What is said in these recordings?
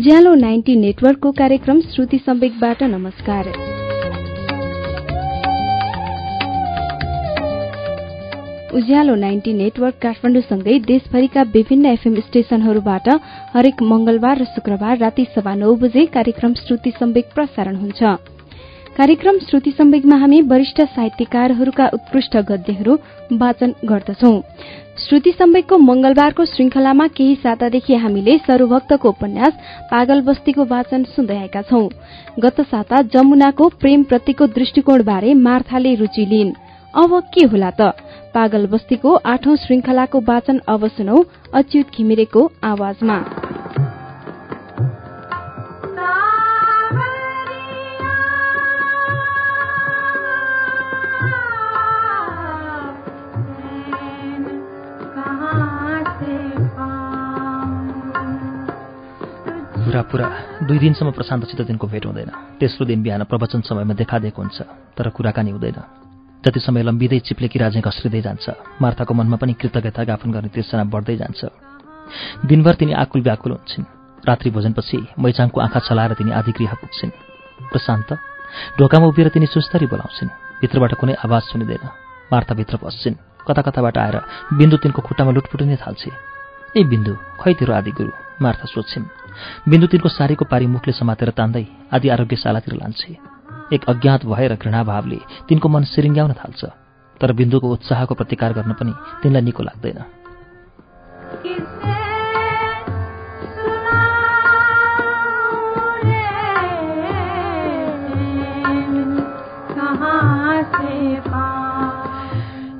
उज्यालो ninety नेटवर्कको कार्यक्रम श्रुति सम्वेकबाट नमस्कार। उज्यालो नाइन्टी नेटवर्क काठमाडौँसँगै देशभरिका विभिन्न एफएम स्टेशनहरूबाट हरेक मंगलबार र शुक्रबार राति सभा नौ बजे कार्यक्रम श्रुति सम्वेक प्रसारण हुन्छ। कार्यक्रम श्रुति सम्वेकमा हामी वरिष्ठ साहित्यकारहरूका उत्कृष्ट गद्यहरू वाचन गर्दछौ। श्रुति सम्वेकको मंगलबारको श्रृंखलामा केही सातादेखि हामीले सरूभक्तको उपन्यास पागल बस्तीको वाचन सुन्दै आएका छौं। गत साता जमुनाको प्रेम प्रतिको दृष्टिकोणबारे मार्थाले रूचि लिइन्। अब के होला त? पागल बस्तीको आठौं श्रृंखलाको वाचन अब सुनौ अच्युत घिमिरेको आवाजमा। पुरा दुई दिनसम्म प्रशान्तसित दिनको भेट हुँदैन। तेस्रो दिन बिहान प्रवचन समयमा देखादेखो हुन्छ तर कुराकानी हुँदैन। जति समय लम्बिँदै चिप्लेकी राजे घस्रिँदै जान्छ मार्थाको मनमा पनि कृतज्ञता ज्ञापन गर्ने तिर्सना बढ्दै जान्छ। दिनभर तिनी आकुल व्याकुल हुन्छन्। रात्रि भोजनपछि मैचाङको आँखा चलाएर तिनी आधिगृह पुग्छिन्। प्रशान्त ढोकामा उभिएर तिनी सुस्तरी बोलाउँछिन्। भित्रबाट कुनै आवाज सुनिँदैन। मार्थाभित्र पस्छिन् कता कताबाट आएर बिन्दु तिनको खुट्टामा लुटपुटिनै थाल्छे। ए बिन्दु खै तिरो आदि गुरु मार्था सोध्छिन्। बिन्दु तिनको सारीको पारी मुखले समातेर तान्दै आदि आरोग्यशालातिर लान्छे। एक अज्ञात भएर घृणाभावले तिनको मन सिरिङ्ग्याउन थाल्छ तर बिन्दुको उत्साहको प्रतिकार गर्न पनि तिनलाई निको लाग्दैन।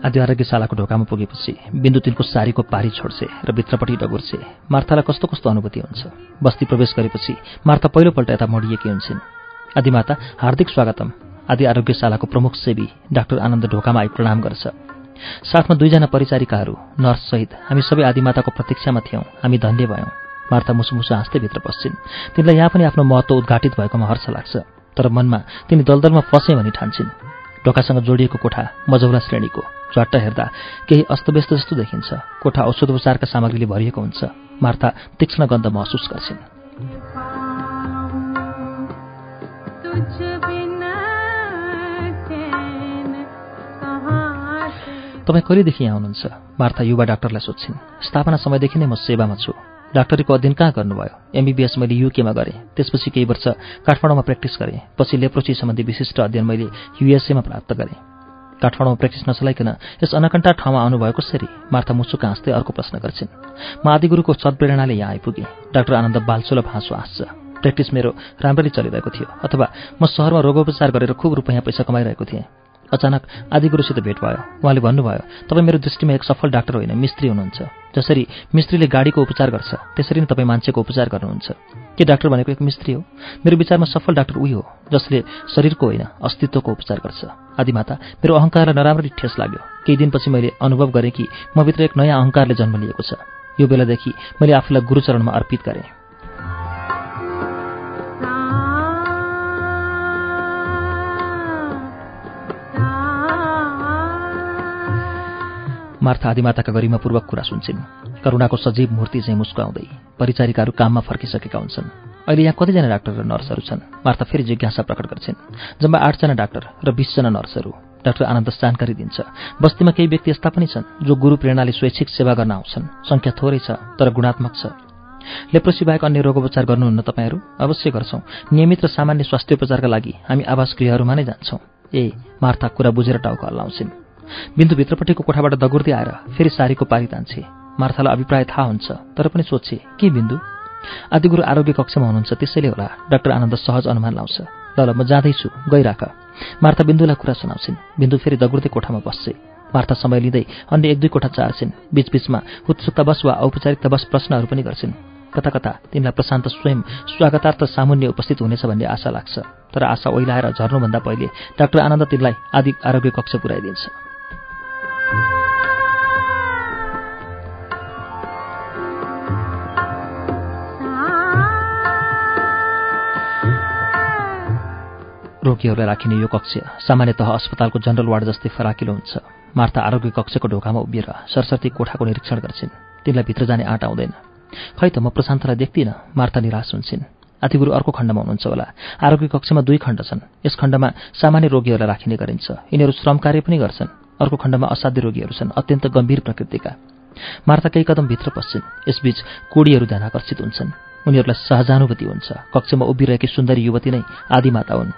आदि आरोग्यशालाको ढोकामा पुगेपछि बिन्दु तिनको सारीको पारी छोड्छे र भित्रपट्टि डगुर्छे मार्थालाई कस्तो कस्तो अनुभूति हुन्छ? बस्ती प्रवेश गरेपछि मार्था पहिलोपल्ट यता मोडिएकी हुन्छन्। आदिमाता हार्दिक स्वागतम। आदि आरोग्यशालाको प्रमुख सेवी डाक्टर आनन्द ढोकामा आई प्रणाम गर्छ। साथमा दुईजना परिचारिकाहरू नर्ससहित हामी सबै आदिमाताको प्रतीक्षामा थियौँ। हामी धन्य भयौँ। मार्था मुसुमुसु हाँस्दै भित्र पस्छिन् तिनलाई यहाँ पनि आफ्नो महत्व उद्घाटित भएकोमा हर्ष लाग्छ। तर मनमा तिनी दलदलमा फसे भनी ठान्छन्। ढोकासँग जोडिएको कोठा मजौला श्रेणीको। झट्ट हेर्दा केही अस्तव्यस्त जस्तो देखिन्छ। कोठा औषधोपचारका सामग्रीले भरिएको हुन्छ। मार्था तीक्ष्ण गन्ध महसुस गर्छिन्। तपाईँ कहिलेदेखि यहाँ हुनुहुन्छ? मार्था युवा डाक्टरलाई सोध्छिन्। स्थापना समयदेखि नै म सेवामा छु। डाक्टरीको अध्ययन कहाँ गर्नुभयो? एमबिबिएस मैले युकेमा गरेँ। त्यसपछि केही वर्ष काठमाडौँमा प्र्याक्टिस गरेँ। पछि लेप्रोसी सम्बन्धी विशिष्ट अध्ययन मैले युएसएमा प्राप्त गरेँ। काठमाडौँमा प्र्याक्टिस नचलाइकन यस अनकन्टा ठाउँमा आउनुभयो कसरी मार्था मुसुक हाँस्दै अर्को प्रश्न गर्छिन्। म आदिगुरुको सद्प्रेरणाले यहाँ आइपुगेँ। डाक्टर आनन्द बालसुलभ हाँसो हाँस्छ। प्र्याक्टिस मेरो राम्ररी चलिरहेको थियो अथवा म सहरमा रोगोपचार गरेर खुब रूपियाँ पैसा कमाइरहेको थिएँ। अचानक आदिगुरुसित भेट भयो। उहाँले भन्नुभयो तपाईँ मेरो दृष्टिमा एक सफल डाक्टर होइन मिस्त्री हुनुहुन्छ जसरी मिस्त्रीले गाडीको उपचार गर्छ त्यसरी नै तपाईँ मान्छेको उपचार गर्नुहुन्छ। के डाक्टर भनेको एक मिस्त्री हो? मेरो विचारमा सफल डाक्टर उही हो जसले शरीरको होइन अस्तित्वको उपचार गर्छ। आदिमाता मेरो अहङ्कारलाई नराम्ररी ठेस लाग्यो। केही दिनपछि मैले अनुभव गरेँ कि मभित्र एक नयाँ अहङ्कारले जन्म लिएको छ। यो बेलादेखि मैले आफूलाई गुरुचरणमा अर्पित गरेँ। मार्था आदिमाताका गरिमापूर्वक कुरा सुन्छन्। करुणाको सजीव मूर्ति चाहिँ मुस्कुराउँदै परिचारिकाहरू काममा फर्किसकेका हुन्छन्। अहिले यहाँ कतिजना डाक्टर र नर्सहरू छन्। मार्था फेरि जिज्ञासा प्रकट गर्छिन्। जम्मा आठजना डाक्टर र बिसजना नर्सहरू। डाक्टर आनन्द जानकारी दिन्छ। बस्तीमा केही व्यक्ति यस्ता पनि छन् जो गुरु प्रेरणाले स्वैच्छिक सेवा गर्न आउँछन्। सङ्ख्या थोरै छ तर गुणात्मक छ। लेप्रोसी बाहेक अन्य रोगोपचार गर्नुहुन्न तपाईँहरू? अवश्य गर्छौँ। नियमित र सामान्य स्वास्थ्य उपचारका लागि हामी आवास गृहहरूमा नै जान्छौँ। ए मार्था कुरा बुझेर टाउको हल्लाउँछिन्। बिन्दु भित्रपट्टिको कोठाबाट दगुर्दै आएर फेरि सारीको पारी तान्छे। मार्थालाई अभिप्राय थाहा हुन्छ तर पनि सोध्छे के बिन्दु? आदिगुरु आरोग्य कक्षमा हुनुहुन्छ त्यसैले होला डाक्टर आनन्द सहज अनुमान लाउँछ। ल ल म जाँदैछु गइराख। मार्था बिन्दुलाई कुरा सुनाउँछिन्। बिन्दु फेरि दगुर्दै कोठामा बस्छे मार्था समय लिँदै अन्य एक दुई कोठा चार्छिन्। बीचबीचमा उत्सुकतावश वा औपचारिकतावश प्रश्नहरू पनि गर्छिन्। कता कता तिनलाई प्रशान्त स्वयं स्वागतार्थ सामुन्य उपस्थित हुनेछ भन्ने आशा लाग्छ। तर आशा ओइलाएर झर्नुभन्दा पहिले डाक्टर आनन्द तिनलाई आदि आरोग्य कक्ष पुर्याइदिन्छ रोगीहरूलाई राखिने यो कक्ष सामान्यतः अस्पतालको जनरल वार्ड जस्तै फराकिलो हुन्छ। मार्था आरोग्य कक्षको ढोकामा उभिएर सरस्वती कोठाको निरीक्षण गर्छिन्। तिनलाई भित्र जाने आँट आउँदैन खै त म प्रशान्तलाई देख्दिनँ मार्ता निराश हुन्छन्। आदिगुरु अर्को खण्डमा हुनुहुन्छ होला। आरोग्य कक्षमा दुई खण्ड छन्। यस खण्डमा सामान्य रोगीहरूलाई राखिने गरिन्छ। यिनीहरू श्रम कार्य पनि गर्छन्। अर्को खण्डमा असाध्य रोगीहरू छन् अत्यन्त गम्भीर प्रकृतिका। मार्ता केही कदम भित्र पस्छिन्। यसबीच कोडीहरू ध्यान आकर्षित हुन्छन्। उनीहरूलाई सहजानुभूति हुन्छ। कक्षमा उभिरहेकी सुन्दरी युवती नै आदिमाता हुन्।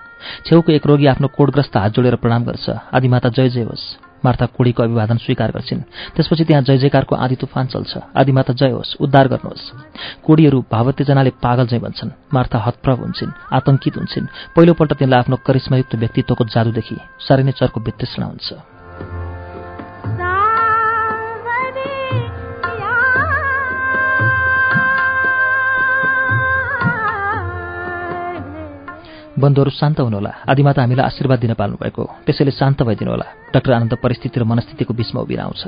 छेउको एक रोगी आफ्नो कोडग्रस्त हात जोडेर प्रणाम गर्छ। आदिमाता जय जय होस्। मार्था कोडीको अभिवादन स्वीकार गर्छिन्। त्यसपछि त्यहाँ जय जयकारको आदि तुफान चल्छ। आदिमाता जय होस्। उद्धार गर्नुहोस्। कोडीहरू भावत्यजनाले पागल चाहिँ भन्छन्। मार्था हतप्रभ हुन्छन्। आतंकित हुन्छन्। पहिलोपल्ट तिनलाई आफ्नो करिश्मायुक्त व्यक्तित्वको जादुदेखि साह्रै नै चर्को वितृष्णा हुन्छ। बन्धुहरू शान्त हुनुहोला। आदिमाता हामीलाई आशीर्वाद दिन पाल्नुभएको। त्यसैले शान्त भइदिनु होला डाक्टर आनन्द परिस्थिति र मनस्थितिको बिचमा उभिन आउँछ।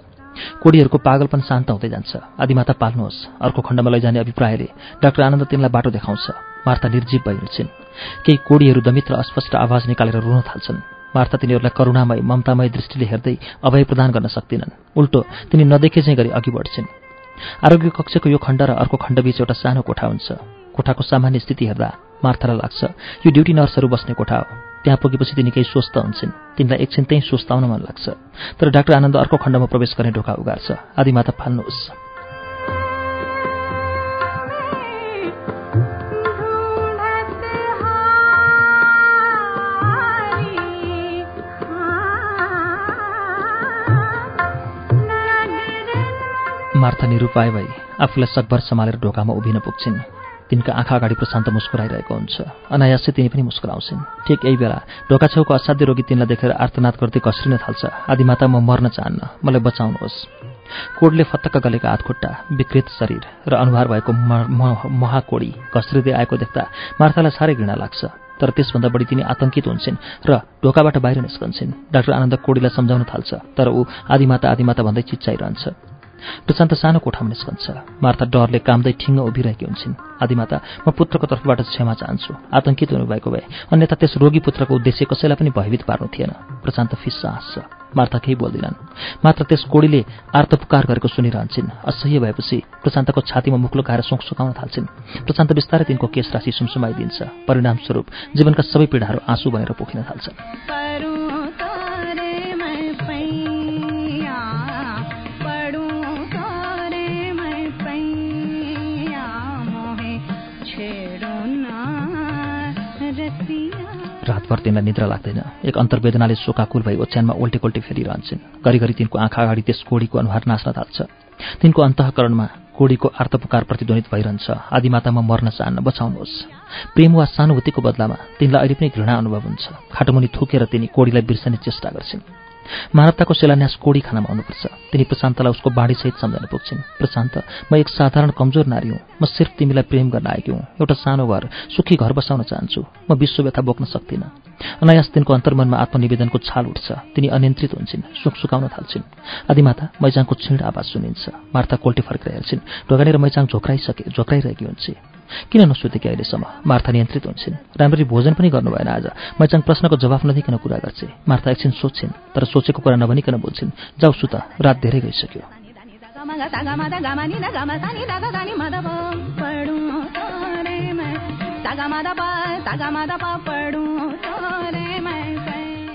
कोडीहरूको पागलपन शान्त हुँदै जान्छ। आदिमाता पाल्नुहोस्। अर्को खण्डमा लैजाने अभिप्रायले डाक्टर आनन्द तिनलाई बाटो देखाउँछ। मार्ता निर्जीव भइहिँड्छिन् केही कोडीहरू दमित र अस्पष्ट आवाज निकालेर रुन थाल्छन्। मार्ता तिनीहरूलाई करुणामय ममतामय दृष्टिले हेर्दै अभय प्रदान गर्न सक्दिनन्। उल्टो तिनी नदेखे चाहिँ गरी अघि बढ्छिन्। आरोग्य कक्षको यो खण्ड र अर्को खण्डबीच एउटा सानो कोठा हुन्छ। कोठाको सामान्य स्थिति हेर्दा मार्थालाई लाग्छ। यो ड्युटी नर्सहरू बस्ने कोठा हो। त्यहाँ पुगेपछि तिनी केही स्वस्थ हुन्छन्। तिनलाई एकछिन त्यहीँ स्वस्थ आउन मन लाग्छ। तर डाक्टर आनन्द अर्को खण्डमा प्रवेश गर्ने ढोका उगार्छ। आदिमाता फाल्नुहोस्। मार्था निरुपाय भई आफूलाई सकभर सम्हालेर ढोकामा उभिन पुग्छिन्। तिनका आँखा अगाडि प्रशान्त मुस्कुराइरहेको हुन्छ। अनायासै तिनी पनि मुस्कुराउँछिन्। ठिक यही बेला ढोका छेउको असाध्य रोगी तिनलाई देखेर आर्तनाद गर्दै कस्रिन थाल्छ। आदिमाता म मर्न चाहन्न। मलाई बचाउनुहोस्। कोडले फतक्क गलेका हातखुट्टा विकृत शरीर र अनुहार भएको महाकोडी घस्रिँदै आएको देख्दा मार्थालाई साह्रै घृणा लाग्छ। तर त्यसभन्दा बढी तिनी आतंकित हुन्छन् र ढोकाबाट बाहिर निस्कन्छन्। डाक्टर आनन्द कोडीलाई सम्झाउन थाल्छ तर ऊ आदिमाता आदिमाता भन्दै चिच्चाइरहन्छ। प्रशान्त सानो कोठामा निस्कन्छ। मार्था डरले कामदै ठिङ्ग उभिरहेकी हुन्छन्। आदिमाता म पुत्रको तर्फबाट क्षमा चाहन्छु। आतंकित हुनुभएको भए अन्यथा त्यस रोगी पुत्रको उद्देश्य कसैलाई पनि भयभीत पार्नु थिएन। प्रशान्त फिस्सा। हाँस्छ मार्था केही बोल्दिनन्। मात्र त्यस कोडीले आर्तपुकार गरेको सुनिरहन्छन्। असह्य भएपछि प्रशान्तको छातीमा मुख लुकाएर सुख सुकाउन थाल्छन्। प्रशान्त बिस्तारै तिनको केश राशि सुमसुमाइदिन्छ। परिणामस्वरूप जीवनका सबै पीडाहरू आँसु भएर पोखिन थाल्छन्। रातभर तिनलाई निद्रा लाग्दैन। एक अन्तर्वेदनाले शोकाकुल भई ओछ्यानमा उल्टी कोल्टी फेरिरहन्छन्। घरिघरि तिनको आँखा अगाडि त्यस कोडीको अनुहार नाच्न थाल्छ। तिनको अन्तःकरणमा कोडीको आर्तपुकार प्रतिध्वनित भइरहन्छ। आदिमातामा मर्न चाहन्न बचाउनुहोस्। प्रेम वा सानुभूतिको बदलामा तिनलाई अहिले पनि घृणा अनुभव हुन्छ। खाटोमुनि थुकेर तिनी कोडीलाई बिर्सने चेष्टा गर्छिन्। मानवताको शिलान्यास कोडी खानामा आउनुपर्छ। तिनी प्रशान्तलाई उसको बाढीसहित सम्झन पुग्छिन्। प्रशान्त म एक साधारण कमजोर नारी हुँ। म सिर्फ तिमीलाई प्रेम गर्न आएकी हुँ। एउटा सानो घर सुखी घर बसाउन चाहन्छु। म विश्व व्यथा बोक्न सक्दिनँ। अनायास तिनको अन्तर्मनमा आत्मनिवेदनको छाल उठ्छ। तिनी अनियन्त्रित हुन्छन् सुख सुकाउन थाल्छिन्। आदिमाता मैचाङको छिड आवाज सुनिन्छ। मार्ता कोल्टी फर्केर हेर्छिन् ढोगानेर मैचाङ झोक्राइसके झोक्राइरहेकी हुन्छ। किन नसोधेकी अहिलेसम्म? मार्था नियन्त्रित हुन्छन्। राम्ररी भोजन पनि गर्नु भएन आज। मैचाङ प्रश्नको जवाफ नदिकन कुरा गर्छे। मार्था एकछिन सोध्छिन् तर सोचेको कुरा नभनिकन बोल्छिन् जाउ सुत रात धेरै गइसक्यो।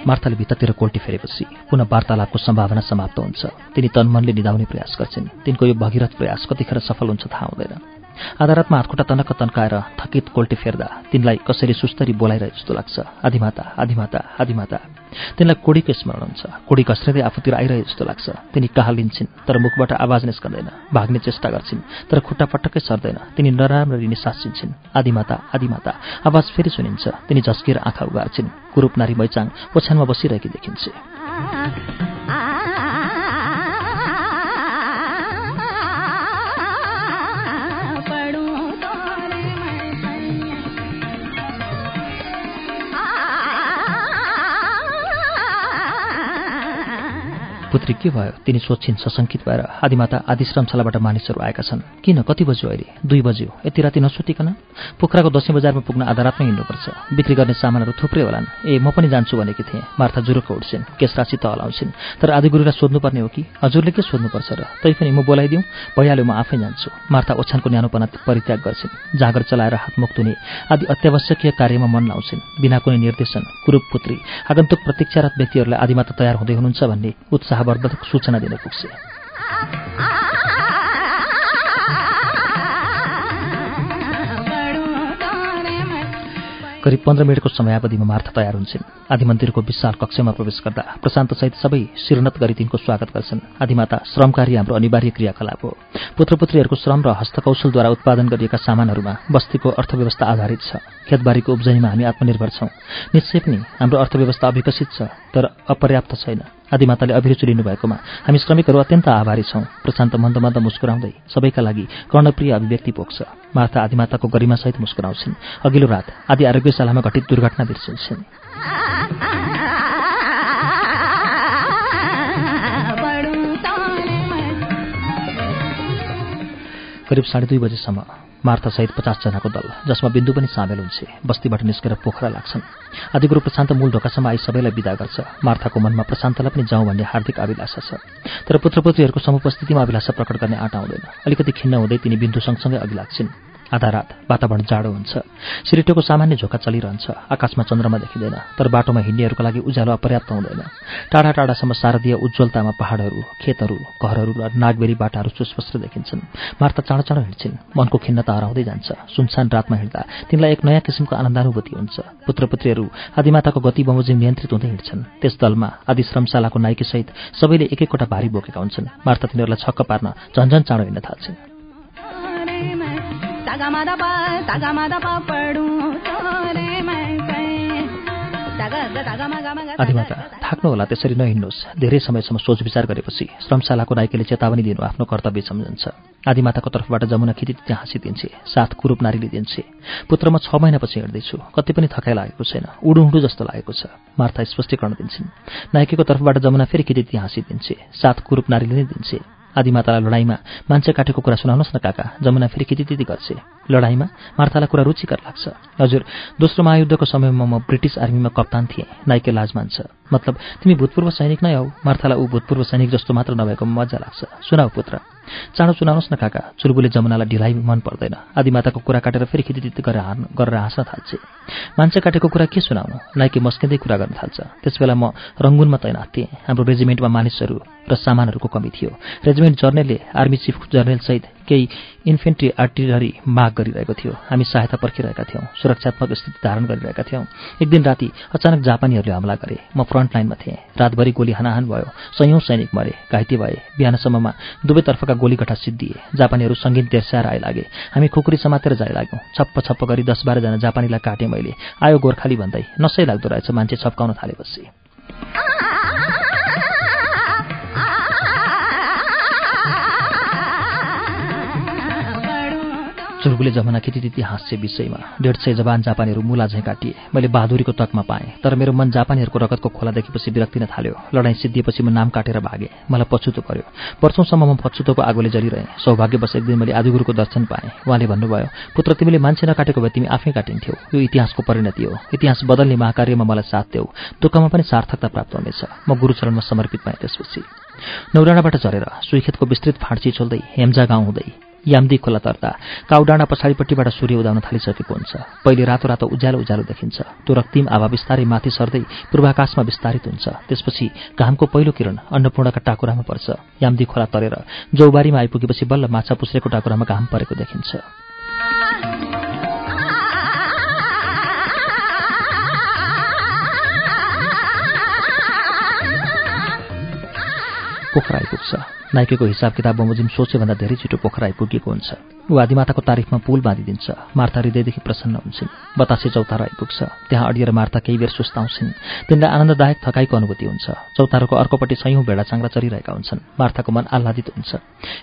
मार्थाले भित्तातिर कोल्टी फेरेपछि पुनः वार्तालापको सम्भावना समाप्त हुन्छ। तिनी तनमनले निधाउने प्रयास गर्छिन्। तिनको यो भगीरथ प्रयास कतिखेर सफल हुन्छ थाहा हुँदैन। आधारतमा हातखुट्टा तनक्क तन्काएर थकित कोल्टी फेर्दा तिनलाई कसैले सुस्तरी बोलाइरहे जस्तो लाग्छ आदिमाता आदिमाता आदिमाता। तिनलाई कोडीको स्मरण हुन्छ। कोडी घस्रिँदै आफूतिर आइरहे जस्तो लाग्छ। तिनी कहाँ लिन्छन्? तर मुखबाट आवाज निस्कँदैन। भाग्ने चेष्टा गर्छिन्। तर खुट्टा पटक्कै सर्दैन। तिनी नराम्ररी निसासिन्छन्। आदिमाता आदिमाता। आवाज फेरि सुनिन्छ। तिनी झस्किएर आँखा उगार्छिन् कुरूप नारी मैचाङ ओछ्यानमा बसिरहेकी देखिन्छ। पुत्री के भयो? तिनी सोच्छिन् सशङ्कित भएर आदिमाता आदिश्रमशालाबाट मानिसहरू आएका छन्। किन? कति बज्यो अहिले? दुई बज्यो। यति राति नसुतिकन? पोखराको दसैँ बजारमा पुग्न आधा रातमै हिँड्नुपर्छ। बिक्री गर्ने सामानहरू थुप्रै होलान्। ए म पनि जान्छु भनेकी थिएँ। मार्था जुरुक्क उठ्छिन्। केसरासी त हलाउँछिन् तर आदिगुरुलाई सोध्नुपर्ने हो कि? हजुरले के सोध्नुपर्छ र? तै पनि म बोलाइदिउँ? भइहाल्यो म आफै जान्छु। मार्था ओछ्यानको न्यानोपना परित्याग गर्छिन्। जागर चलाएर हात मुक्तुने आदि अत्यावश्यकीय कार्यमा मन लाउँछिन्। बिना कुनै निर्देशन। कुरूप पुत्री। आगन्तुक प्रतीक्षारत व्यक्तिहरूलाई आदिमाता तयार हुँदै हुनुहुन्छ भन्ने उत्साहवर्धक सूचना दिन पुग्छ करिब पन्ध्र मिनटको समयावधिमा मार्था तयार हुन्छन् आदि मन्दिरको विशाल कक्षमा प्रवेश गर्दा प्रशान्तसहित सबै शिरनत गरी तिनको स्वागत गर्छन् आदिमाता श्रमकारी हाम्रो अनिवार्य क्रियाकलाप हो पुत्रपुत्रीहरूको श्रम र हस्तकौशलद्वारा उत्पादन गरिएका सामानहरूमा बस्तीको अर्थव्यवस्था आधारित छ। खेतबारीको उब्जनीमा हामी आत्मनिर्भर छौँ। निश्चय पनि हाम्रो अर्थव्यवस्था अविकसित छ तर अपर्याप्त छैन। आदिमाताले अभिरुचि लिनुभएकोमा हामी श्रमिकहरू अत्यन्त आभारी छौँ। प्रशान्त मन्द मन्द मुस्कुराउँदै सबैका लागि कर्णप्रिय अभिव्यक्ति पोख्छ। मार्था आदिमाताको गरिमासहित मुस्कुराउँछिन्। अघिल्लो रात आदि आरोग्यशालामा घटित दुर्घटना बिर्सिन्छन् करिब साढे दुई बजीसम्म मार्थासहित पचासजनाको दल जसमा बिन्दु पनि सामेल हुन्छ बस्तीबाट निस्केर पोखरा लाग्छन्। आदिगुरु प्रशान्त मूल ढोकासम्म आई सबैलाई विदा गर्छ। मार्थाको मनमा प्रशान्तलाई पनि जाउँ भन्ने हार्दिक अभिलाषा छ। तर पुत्रपुत्रीहरूको समुपस्थितिमा अभिलाषा प्रकट गर्ने आँट आउँदैन अलिकति खिन्न हुँदै तिनी बिन्दु सँगसँगै अघि लाग्छिन्। आधा रात वातावरण जाडो हुन्छ। सिरिटोको सामान्य झोका चलिरहन्छ। आकाशमा चन्द्रमा देखिँदैन तर बाटोमा हिँड्नेहरूका लागि उज्यालो अपर्याप्त हुँदैन। टाढा टाढासम्म शारदीय उज्जवलतामा पहाडहरू खेतहरू घरहरू र नागबेरी बाटाहरू सुस्पष्ट देखिन्छन्। मार्ता चाँडो चाँडो हिँड्छिन्। मनको खिन्नता हराउँदै जान्छ। सुनसान रातमा हिँड्दा तिनलाई एक नयाँ किसिमको आनन्दानुभूति हुन्छ। पुत्रपुत्रीहरू आदिमाताको गति बमोजिम नियन्त्रित हुँदै हिँड्छन्। त्यस दलमा आदि श्रमशालाको नाइकीसहित सबैले एक एकवटा भारी बोकेका हुन्छन्। मार्ता तिनीहरूलाई छक्क पार्न झन्झन चाँडो हिँड्न थाल्छन्। आदिमाता थाक्नु होला त्यसरी नहिँड्नुहोस्। धेरै समयसम्म सोच विचार गरेपछि श्रमशालाको नाइकेले चेतावनी दिनु आफ्नो कर्तव्य सम्झन्छ। आदिमाताको तर्फबाट जमुना खिति त्यहाँ हाँसिदिन्छे साथ कुरूप नारीले दिन्छे। पुत्र म छ महिनापछि हिँड्दैछु। कति पनि थकाइ लागेको छैन। उडुउँडु जस्तो लागेको छ। मार्था स्पष्टीकरण दिन्छन्। नाइकेको तर्फबाट जमुना फेरि खिति त्यहाँ हाँसिदिन्छे। साथ कुरूप नारीले नै दिन्छे। आदिमातालाई लडाइँमा मान्छे काटेको कुरा सुनाउनुहोस् न काका। जमुना फेरि किति गर्छे। लडाइँमा मार्थालाई कुरा रुचिकर लाग्छ। हजुर दोस्रो महायुद्धको समयमा म ब्रिटिस आर्मीमा कप्तान थिएँ नाइके लाज मान्छ मतलब तिमी भूतपूर्व सैनिक नै हौ। मार्थालाई ऊ भूतपूर्व सैनिक जस्तो मात्र नभएको मजा लाग्छ। सुनाऊ पुत्र। चाँडो सुनाउनुहोस् न काका। चुलबुले जमुनालाई ढिलाइ मन पर्दैन। आदिमाताको कुरा काटेर फेरि खिदिदित गरेर गरेर हाँस्न थाल्छे। मान्छे काटेको कुरा के सुनाउनु? नाइके मस्किँदै कुरा गर्न थाल्छ। त्यसबेला म रङ्गुनमा तैनाथ। थिएँ हाम्रो रेजिमेन्टमा मानिसहरू र सामानहरूको कमी थियो। रेजिमेन्ट जर्नेलले आर्मी चिफ जर्नेलसहित केही इन्फेन्ट्री आर्टिलरी माग गरिरहेको थियो। हामी सहायता पर्खिरहेका थियौँ सुरक्षात्मक स्थिति धारण गरिरहेका थियौँ। एक दिन राति अचानक जापानीहरूले हमला गरे। म फ्रन्ट लाइनमा थिएँ। रातभरि गोली हानाहान भयो। सयौँ सैनिक मरे। घाइते भए। बिहानसम्ममा दुवैतर्फका गोलीगठा सिद्धिए। जापानीहरू सङ्गीत तेर्स्याएर आइलागे हामी खुकुरी समातेर जाइ लाग्यौँ। छप्प छप्प गरी दस बाह्रजना जापानीलाई काटेँ मैले। आयो गोर्खाली भन्दै नसै लाग्दो रहेछ मान्छे छप्काउन थालेपछि। चुर्बुले जमाना खेती हाँस्य विषयमा डेढ सय जवान जापानीहरू मुला झैँ काटिए। मैले बहादुरीको तकमा पाएँ तर मेरो मन जापानीहरूको रगतको खोला देखेपछि विरक्ति न थाल्यो। लडाइँ सिद्धिएपछि म नाम काटेर भागेँ। मलाई पछुतो पर्यो। वर्षौँसम्म म पछुतोको आगोले जलिरहेँ। सौभाग्यवश एक दिन मैले आदिगुरुको दर्शन पाएँ। उहाँले भन्नुभयो पुत्र तिमीले मान्छे नकाटेको भए तिमी आफै काटिन्थ्यौ। यो इतिहासको परिणति हो। इतिहास बदल्ने महाकार्यमा मलाई साथ देऊ। दुःखमा पनि सार्थकता प्राप्त हुनेछ। म गुरुचरणमा समर्पित पाएँ त्यसपछि। नौडाँडाबाट झरेर सुइखेतको विस्तृत फाँडची छोल्दै हेम्जा गाउँ हुँदै याम्दी खोला तर्दा काउडाँडा पछाडिपट्टिबाट सूर्य उदाउन थालिसकेको हुन्छ। पहिले रातो रातो उज्यालो उज्यालो देखिन्छ। त्यो रक्तिम आभा बिस्तारै माथि सर्दै पूर्वाकाशमा विस्तारित हुन्छ। त्यसपछि घामको पहिलो किरण अन्नपूर्णका टाकुरामा पर्छ। याम्दी खोला तरेर जौबारीमा आइपुगेपछि बल्ल माछा पुस्रेको टाकुरामा घाम परेको देखिन्छ। पोखरा आइपुग्छ। नाइकेको हिसाब किताब बमोजिम सोचेभन्दा धेरै छिटो पोखरा आइपुगेको हुन्छ। ऊ आदिमाताको तारिफमा पुल बाँधिदिन्छ। मार्ता हृदयदेखि प्रसन्न हुन्छन्। बतासे चौतारो आइपुग्छ त्यहाँ अडिएर मार्ता केही बेर सुस्ताउँछिन्। तिनलाई आनन्ददायक थकाइको अनुभूति हुन्छ। चौतारोको अर्कोपट्टि सयौँ भेडा चाङ्रा चरिरहेका हुन्छन्। मार्थाको मन आह्लादित हुन्छ।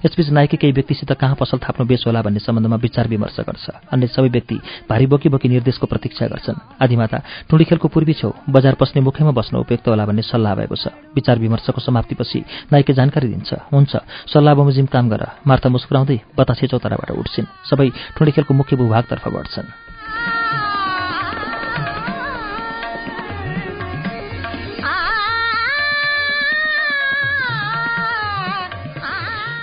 यसबीच नाइके केही व्यक्तिसित कहाँ पसल थाप्नु बेस होला भन्ने सम्बन्धमा विचार विमर्श गर्छ। अन्य सबै व्यक्ति भारी बोकी बोकी निर्देशको प्रतीक्षा गर्छन्। आदिमाता टुँडी खेलको पूर्वी छेउ। बजार पस्ने मुखैमा बस्न उपयुक्त होला भन्ने सल्लाह भएको छ। विचार विमर्शको समाप्तिपछि नाइके जानकारी दिन्छ। हुन्छ। सल्लाह बमोजिम काम गर। मार्था मुस्कुराउँदै बतासे चौताराबाट उठ्छिन्। सबै टुँडी खेलको मुख्य भूभागतर्फ बढ्छन्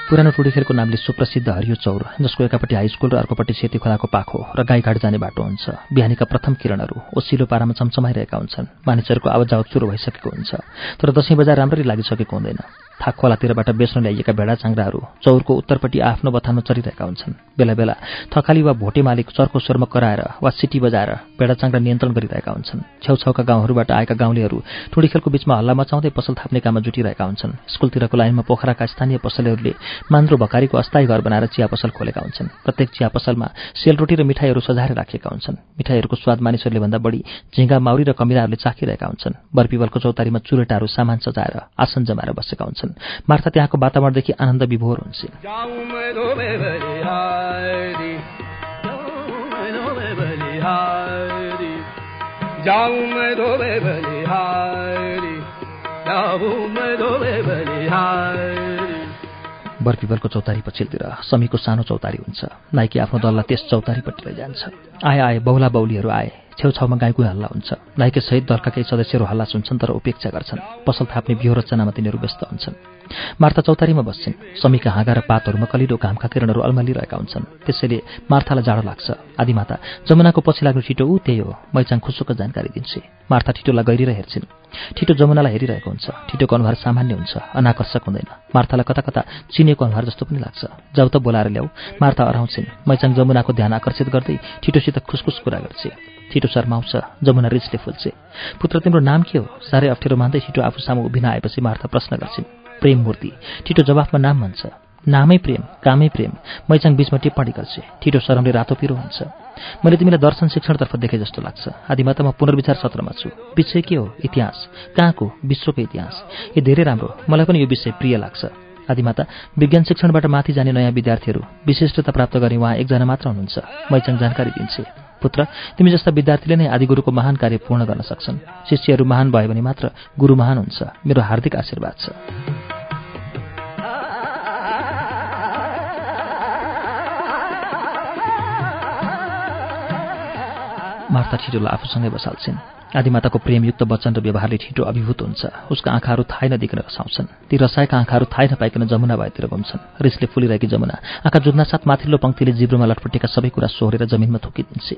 पुरानो टुडीखेलको नामले सुप्रसिद्ध हरियो चौर जसको एकापट्टि हाई स्कुल र अर्कोपट्टि सेती खोलाको पाखो र गाईघाट जाने बाटो हुन्छ। बिहानीका प्रथम किरणहरू ओसिलो पारामा चम्चमाइरहेका हुन्छन्। मानिसहरूको आवजावत सुरु भइसकेको हुन्छ तर दसैँ बजार राम्ररी लागिसकेको हुँदैन। थाक खोलातिरबाट बेच्न ल्याइएका भेडा चाङ्राहरू चौरको उत्तरपट्टि आफ्नो बथानमा चरिरहेका हुन्छन्। बेला बेला थकाली वा भोटे मालिक चर्को स्वरमा कराएर वा सिटी बजाएर भेडा चाङ्रा नियन्त्रण गरिरहेका हुन्छन्। छेउछाउका गाउँहरूबाट आएका गाउँलेहरू टुडीखेलको बिचमा हल्ला मचाउँदै पसल थाप्ने काममा जुटिरहेका हुन्छन्। स्कुलतिरको लाइनमा पोखराका स्थानीय पसलहरूले मान्द्रो भकारीको अस्थायी घर बनाएर चिया पसल खोलेका हुन्छन्। प्रत्येक चिया पसलमा सेलरोटी र मिठाईहरू सजाएर राखेका हुन्छन्। मिठाईहरूको स्वाद मानिसहरूले भन्दा बढी झिङ्गा माउरी र कमिराहरूले चाखिरहेका हुन्छन्। बरपिवलको चौतारीमा चुरेटाहरू सामान सजाएर आसन जमाएर बसेका हुन्छन्। मार्था त्यहाँको वातावरणदेखि आनन्द विभोर हुन्छ। बरपिपलको चौतारी पछिल्तिर समीको सानो चौतारी हुन्छ। नाइकी आफ्नो दललाई त्यस चौतारीपट्टि लैजान्छ आए आए बहुला बौलीहरू आए। छेउछाउमा गाईको हल्ला हुन्छ। नाइके सहित दलका केही सदस्यहरू हल्ला सुन्छन् तर उपेक्षा गर्छन्। पसल थाप्ने बिहो रचनामा तिनीहरू व्यस्त हुन्छन्। मार्था चौतारीमा बस्छन्। समीका हाँगा र पातहरूमा कलिलो घामका किरणहरू अल्मलिरहेका हुन्छन्। त्यसैले मार्थालाई जाडो लाग्छ। आदिमाता जमुनाको पछि लाग्नु छिटो ऊ त्यही हो। मैचाङ खुसुक जानकारी दिन्छे। मार्था ठिटोलाई गहिरिएर हेर्छिन्। ठिटो जमुनालाई हेरिरहेको हुन्छ। ठिटोको अनुहार सामान्य हुन्छ अनाकर्षक हुँदैन। मार्थालाई कता कता चिनेको अनुहार जस्तो पनि लाग्छ। जब त बोलाएर ल्याऊ। मार्था अराउँछिन्। मैचाङ जमुनाको ध्यान आकर्षित गर्दै ठिटोसित खुसखुस कुरा गर्छे। छिटो शर्माउँछ जमुना रिसले फुल्छे। पुत्र तिम्रो नाम के हो? साह्रै अप्ठ्यारो मान्दै छिटो आफू सामु उभिन आएपछि मार्था प्रश्न गर्छिन्। प्रेम मूर्ति। छिटो जवाफमा नाम भन्छ। नामै प्रेम कामै प्रेम। मैचाङ बिचमा टिप्पणी गर्छ। छिटो शरमले रातो पिरो हुन्छ। मैले तिमीलाई दर्शन शिक्षणतर्फ देखेँ जस्तो लाग्छ। आदिमाता म पुनर्विचार सत्रमा छु। विषय के हो? इतिहास। कहाँको? विश्वको इतिहास। यो धेरै राम्रो। मलाई पनि यो विषय प्रिय लाग्छ। आदिमाता विज्ञान शिक्षणबाट माथि जाने नयाँ विद्यार्थीहरू विशिष्टता प्राप्त गर्ने उहाँ एकजना मात्र हुनुहुन्छ। मैचाङ जानकारी दिन्छे। पुत्र तिमी जस्ता विद्यार्थीले नै आदि गुरुको महान कार्य पूर्ण गर्न सक्छन्। शिष्यहरू महान भयो भने मात्र गुरु महान हुन्छ। मेरो हार्दिक आशीर्वाद छ। मार्ता छिटोलाई आफूसँगै बसाल्छिन्। आदिमाताको प्रेमयुक्त वचन र व्यवहारले छिटो अभिभूत हुन्छ। उसका आँखाहरू थाहै नदिकन रसाउँछन्। ती रसाएका आँखाहरू थाहै नपाइकन जमुना भएतिर घुम्छन्। रिसले फुलिरहेकी जमुना आँखा जुत्नासाथ माथिल्लो पङ्क्तिले जिब्रोमा लटपटेका सबै कुरा सोहोरेर जमिनमा थुकिदिन्छे।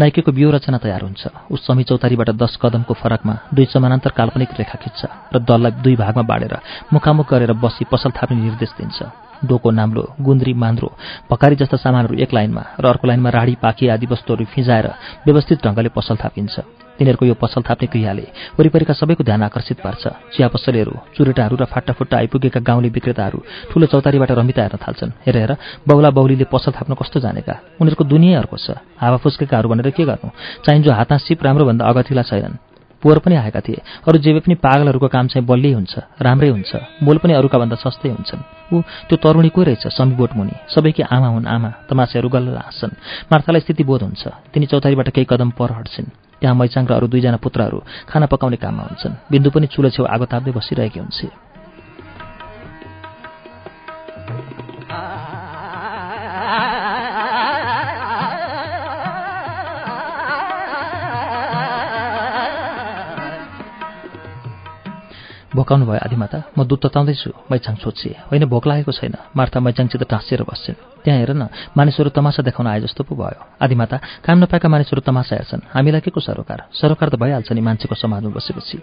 नाइकेको बिउ रचना तयार हुन्छ। उस समी चौतारीबाट दस कदमको फरकमा दुई समानान्तर काल्पनिक रेखा खिच्छ र दललाई दुई भागमा बाँडेर मुखामुख गरेर बसी पसल थाप्ने निर्देश दिन्छ। डोको नाम्लो गुन्द्री मान्द्रो भकारी जस्ता सामानहरू एक लाइनमा र अर्को लाइनमा राडी पाखी आदि वस्तुहरू फिजाएर व्यवस्थित ढङ्गले पसल थापिन्छ। तिनीहरूको यो पसल थाप्ने क्रियाले वरिपरिका सबैको ध्यान आकर्षित पार्छ। चिया पसलेहरू चुरेटाहरू र फाटाफुट्टा आइपुगेका गाउँले विक्रेताहरू ठुलो चौतारीबाट रमिता हेर्न थाल्छन्। हेर हेर बहुला बहुलीले पसल थाप्न कस्तो जानेका? उनीहरूको दुनियाँ अर्को छ। हावा फुस्केकाहरू भनेर के गर्नु? चाहिन्छ हातमा सिप राम्रोभन्दा अगतिला छैनन्। पोहोर पनि आएका थिए। अरू जे पनि पागलहरूको काम चाहिँ बलियै हुन्छ राम्रै हुन्छ। मोल पनि अरूका भन्दा सस्तै हुन्छन्। ऊ त्यो तरुणी कोही रहेछ? समीबोट मुनि। सबैकी आमा हुन् आमा। तमासेहरू गल्ल हाँस्छन्। मार्थालाई स्थिति बोध हुन्छ। तिनी चौतारीबाट केही कदम पर हट्छन्। त्यहाँ मैचाङ र अरू दुईजना पुत्रहरू खाना पकाउने काममा हुन्छन्। बिन्दु पनि चुलो छेउ आगो ताप्दै बसिरहेकी हुन्छ। भोकाउनु भयो आदिमाता म दुध तताउँदैछु मैचाङ सोध्छे होइन भोक लागेको छैन। मार्था मैचाङसित टाँसिएर बस्छन्। त्यहाँ हेर न मानिसहरू तमासा देखाउन आए जस्तो पो भयो। आदिमाता काम नपाएका मानिसहरू तमासा हेर्छन्। हामीलाई के को सरोकार? सरोकार त भइहाल्छ नि मान्छेको समाजमा बसेपछि।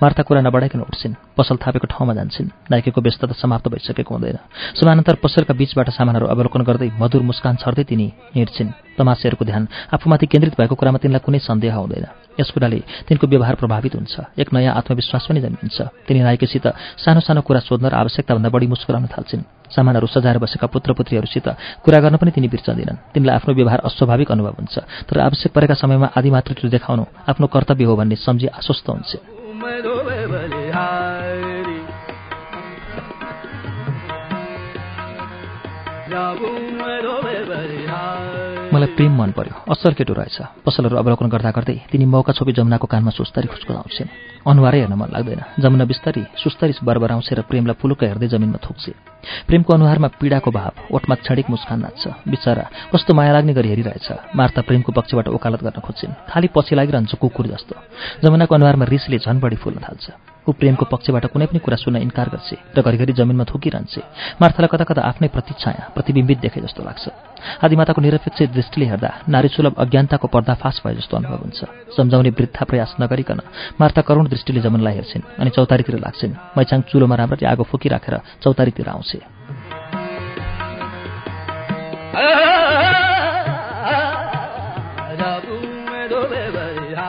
मार्था कुरा नबढाइकन उठ्छिन्। पसल थापेको ठाउँमा जान्छन्। नाइकेको व्यस्तता समाप्त भइसकेको हुँदैन। समानान्तर पसलका बीचबाट सामानहरू अवलोकन गर्दै मधुर मुस्कान छर्दै तिनी हिँड्छिन्। तमासेहरूको ध्यान आफूमाथि केन्द्रित भएको कुरामा तिनलाई कुनै सन्देह हुँदैन। यस कुराले तिनको व्यवहार प्रभावित हुन्छ। एक नयाँ आत्मविश्वास पनि जन्मिन्छ। तिनी नायकीसित सानो सानो कुरा सोध्न र आवश्यकताभन्दा बढी मुस्कुराउन थाल्छिन्। सामानहरू सजाएर बसेका पुत्रपुत्रीहरूसित कुरा गर्न पनि तिनी बिर्सदिनन् तिनलाई आफ्नो व्यवहार अस्वाभाविक अनुभव हुन्छ। तर आवश्यक परेका समयमा आदि मातृत्व देखाउनु आफ्नो कर्तव्य हो भन्ने सम्झी आश्वस्त हुन्छ। मलाई प्रेम मन पर्यो। असल केटो रहेछ। पसलहरू अवलोकन गर्दा गर्दै तिनी मौका छोपी जमुनाको कानमा सुस्तरी खुस्कुलाउँछिन् अनुहारै हेर्न मन लाग्दैन। जमुना बिस्तरी सुस्तरी बरबराउँछ र प्रेमलाई फुलुक्क हेर्दै जमिनमा थुक्छे प्रेमको अनुहारमा पीडाको भाव ओठमा क्षणिक मुस्कान नाच्छ। बिचरा कस्तो माया लाग्ने गरी हेरिरहेछ। मार्ता प्रेमको पक्षबाट ओकालत गर्न खोज्छिन्। खालि पछि लागिरहन्छ कुकुर जस्तो। जमुनाको अनुहारमा रिसले झन् बढी फुल्न थाल्छ। ऊ प्रेमको पक्षबाट कुनै पनि कुरा सुन्न इन्कार गर्छ र घरिघरि जमिनमा थुकिरहन्छे। मार्थालाई कता कता आफ्नै प्रतिछाया प्रतिबिम्बित देखे जस्तो लाग्छ। आदिमाताको निरपेक्ष दृष्टिले हेर्दा नारी सुलभ अज्ञानताको पर्दाफास भए जस्तो अनुभव हुन्छ। सम्झाउने वृद्धा प्रयास नगरिकन मार्ता करुण दृष्टिले जमनलाई हेर्छिन् अनि चौतारीतिर लाग्छिन्। मैचाङ चुलोमा राम्ररी आगो फुकिराखेर चौतारीतिर आउँछे।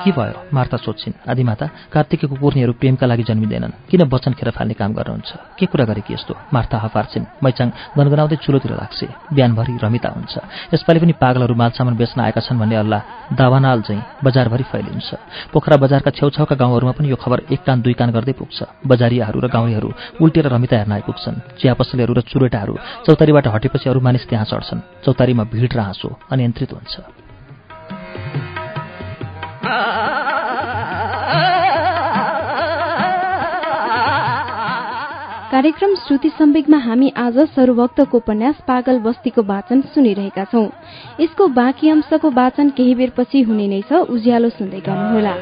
के भयो? मार्ता सोध्छिन्। आदिमाता कार्तिकीको कुर्नीहरू प्रेमका लागि जन्मिँदैनन्। किन वचन खेर फाल्ने काम गर्नुहुन्छ? के कुरा गरे कि यस्तो? मार्ता हफार्छिन्। मैचाङ गनगनाउँदै चुलोतिर लाग्छ। बिहानभरि रमिता हुन्छ। यसपालि पनि पागलहरू मालसामान बेच्न आएका छन् भन्ने अल्लाह दावानाल चाहिँ बजारभरि फैलिन्छ। पोखरा बजारका छेउछाउका गाउँहरूमा पनि यो खबर एक कान दुई कान गर्दै पुग्छ। बजारियाहरू र गाउँलेहरू उल्टेर रमिता हेर्न आइपुग्छन्। चिया पसलेहरू र चुरेटाहरू चौतारीबाट हटेपछि अरू मानिस त्यहाँ चढ्छन्। चौतारीमा भिड र हाँसो अनियन्त्रित हुन्छ। कार्यक्रम श्रुति सम्वेकमा हामी आज सरूभक्तको उपन्यास पागल बस्तीको वाचन सुनिरहेका छौं। यसको बाँकी अंशको वाचन केही बेरपछि हुने नै छ उज्यालो सुन्दै गर्नुहोला।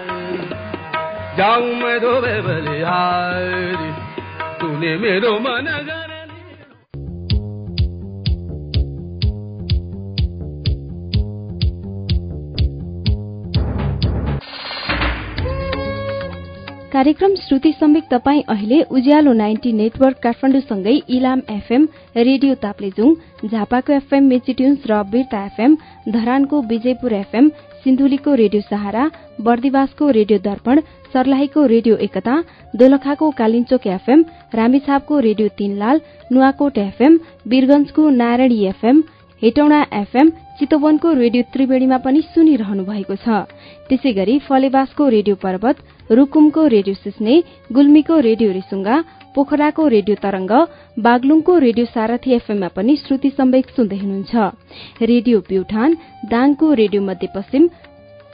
कार्यक्रम श्रुति सम्वेक तपाईँ अहिले उज्यालो नाइन्टी नेटवर्क काठमाडौँसँगै इलाम एफएम रेडियो ताप्लेजुङ झापाको एफएम मेचिट्युन्स र बिर्ता एफएम धरानको विजयपुर एफएम सिन्धुलीको रेडियो सहारा बर्दिवासको रेडियो दर्पण सर्लाहीको रेडियो एकता दोलखाको कालिन्चोक एफएम रामेछापको रेडियो तीनलाल नुवाकोट एफएम वीरगंजको नारायणी एफएम हेटौँडा एफएम चितवनको रेडियो त्रिवेणीमा पनि सुनिरहनु भएको छ। त्यसै गरी फलेवासको रेडियो पर्वत रूकुमको रेडियो सिस्ने गुल्मीको रेडियो रिसुङ्गा पोखराको रेडियो तरंग बागलुङको रेडियो सारथी एफएममा पनि श्रुति सम्वेक सुन्दै हुनुहुन्छ। रेडियो प्युठान दाङको रेडियो मध्यपश्चिम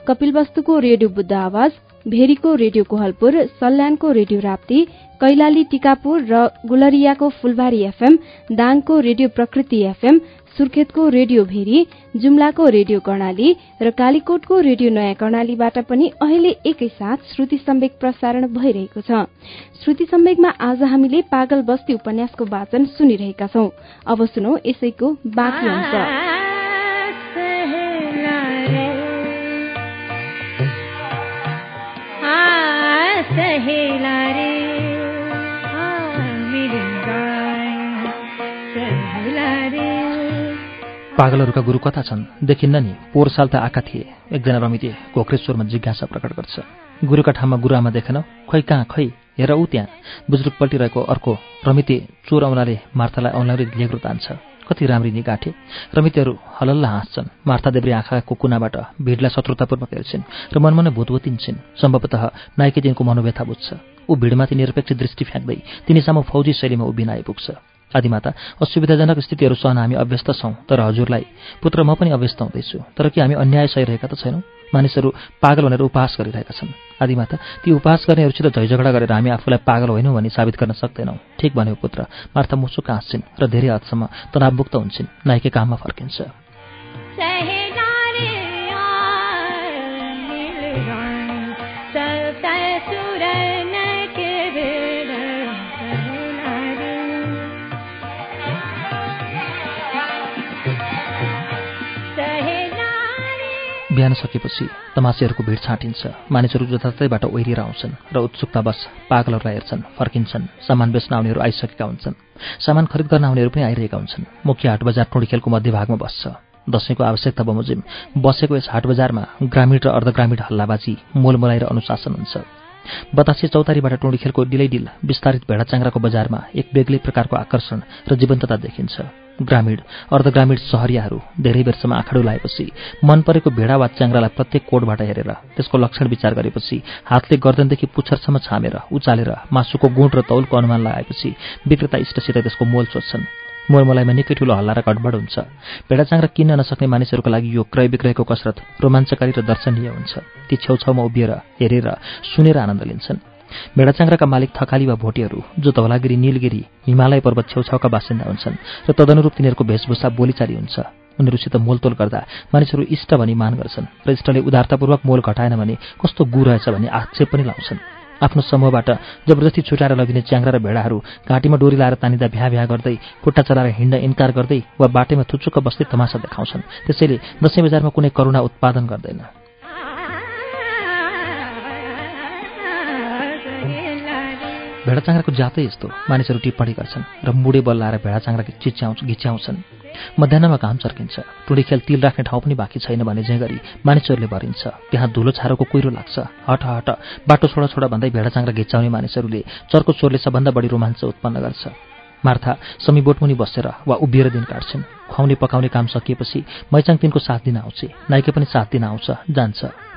कपिलवस्तुको रेडियो बुद्ध आवाज भेरीको रेडियो कोहलपुर सल्यानको रेडियो राप्ती कैलाली टिकापुर र गुलरियाको फुलबारी एफएम दाङको रेडियो प्रकृति एफएम सुर्खेतको रेडियो भेरी जुम्लाको रेडियो कर्णाली र कालीकोटको रेडियो नयाँ कर्णालीबाट पनि अहिले एकैसाथ श्रुति सम्वेक प्रसारण भइरहेको छ। श्रुति सम्वेकमा आज हामीले पागल बस्ती उपन्यासको वाचन सुनिरहेका छौं। अब सुनौ यसैको पागलहरूका गुरु कता छन्? देखिन्न नि। पोहोर साल त आएका थिए। एकजना रमिते घोक्रेश्वरमा जिज्ञासा प्रकट गर्छ। गुरुका ठाउँमा गुरुआमा देखेन। खै कहाँ? खै? हेर ऊ त्यहाँ। बुजुर्ग पल्टिरहेको अर्को रमिते चोर औनाले मार्थालाई औँलाउरी लेग्रो तान्छ। कति राम्री नि गाँठे। रमितेहरू हलल्ला हाँस्छन्। मार्था देब्री आँखाको कुनाबाट भिडलाई शत्रुतापूर्वक हेर्छिन् र मनमा नै भूतवतिन्छन् सम्भवतः नाइकेदिनको मनोव्यथा बुझ्छ। ऊ भिडमाथि निरपेक्ष दृष्टि फ्याँक्दै तिनीसम्म फौजी शैलीमा उभिन आइपुग्छ आदिमाता असुविधाजनक स्थितिहरू सहन हामी अभ्यस्त छौँ। तर हजुरलाई पुत्र म पनि अभ्यस्त हुँदैछु। तर के हामी अन्याय सहिरहेका त छैनौँ? मानिसहरू पागल भनेर उपहास गरिरहेका छन्। आदिमाता ती उपहास गर्नेहरूसित झैझगडा गरेर हामी आफूलाई पागल होइनौँ भनी साबित गर्न सक्दैनौँ। ठिक भन्यो पुत्र। मार्था मुसुक हाँस्छिन् र धेरै हदसम्म तनावमुक्त हुन्छन्। नाइके काममा फर्किन्छ। बिहान सकेपछि तमासेहरूको भिड छाँटिन्छ। मानिसहरू जताततैबाट ओहिरिएर आउँछन् र उत्सुकतावश पागलहरूलाई हेर्छन् फर्किन्छन् सामान बेच्न आउनेहरू आइसकेका हुन्छन्। सामान खरिद गर्न आउनेहरू पनि आइरहेका हुन्छन्। मुख्य हाट बजार टोडीखेलको मध्यभागमा बस्छ। दसैँको आवश्यकता बमोजिम बसेको यस हाट बजारमा ग्रामीण र अर्धग्रामीण हल्लाबाजी मोलमोलाइ र अनुशासन हुन्छ। बतासे चौतारीबाट टोडीखेलको डिलैडिल विस्तारित भेडा चाङ्राको बजारमा एक बेग्लै प्रकारको आकर्षण र जीवन्तता देखिन्छ। ग्रामीण अर्धग्रामीण सहरियाहरू धेरै बेरसम्म आँखाडो लाएपछि मन परेको भेडा वा च्याङ्रालाई प्रत्येक कोडबाट हेरेर त्यसको लक्षण विचार गरेपछि हातले गर्दनदेखि पुच्छरसम्म छामेर उचालेर मासुको गुण र तौलको अनुमान लगाएपछि विक्रेता इष्टसित त्यसको मोल सोध्छन्। मोलमलाइमा निकै ठुलो हल्ला र गडबड हुन्छ। भेडाचाङ किन्न नसक्ने मानिसहरूको लागि यो क्रय विक्रयको कसरत रोमाञ्चकारी र दर्शनीय हुन्छ। ती छेउछाउमा उभिएर हेरेर सुनेर आनन्द लिन्छन्। भेडाचाङ्राका मालिक थकाली वा भोटेहरू जो धौलागिरी निलगिरी हिमालय पर्वत छेउछाउका बासिन्दा हुन्छन् र तदनुरूप तिनीहरूको वेशभूषा बोलीचाली हुन्छ। उनीहरूसित मोलतोल गर्दा मानिसहरू इष्ट भनी मान गर्छन् र इष्टले उदारतापूर्वक मोल घटाएन भने कस्तो गु रहेछ भन्ने आक्षेप पनि लाउँछन्। आफ्नो समूहबाट जबरजस्ती छुटाएर लगिने च्याङ्रा र भेडाहरू घाँटीमा डोरी लाएर तानिँदा भ्या भ्या गर्दै खुट्टा चलाएर हिँड्न इन्कार गर्दै वा बाटैमा थुचुक्क बस्दै तमासा देखाउँछन्। त्यसैले दसैँ बजारमा कुनै करुणा उत्पादन गर्दैन। भेडाचाङ्राको जातै यस्तो। मानिसहरू टिप्पणी गर्छन् र मुडे बल्लाएर भेडाचाङ्रा चिच्याउ घिच्याउँछन्। मध्याहमा घाम चर्किन्छ। टुँडी खेल तिल राख्ने ठाउँ पनि बाँकी छैन भने जे गरी मानिसहरूले भरिन्छ। त्यहाँ धुलो छारोको कुहिरो लाग्छ। हट हट बाटो छोडा छोडा भन्दै भेडाचाङ्रा घिच्याउने मानिसहरूले चर्को चोरले सबभन्दा बढी रोमाञ्च उत्पन्न गर्छ। मार्था समी बोटमुनि बसेर वा उभिएर दिन काट्छन्। खुवाउने पकाउने काम सकिएपछि मैचाङ तिनको साथ दिन आउँछ। नाइके पनि साथ दिन आउँछ। जान्छ।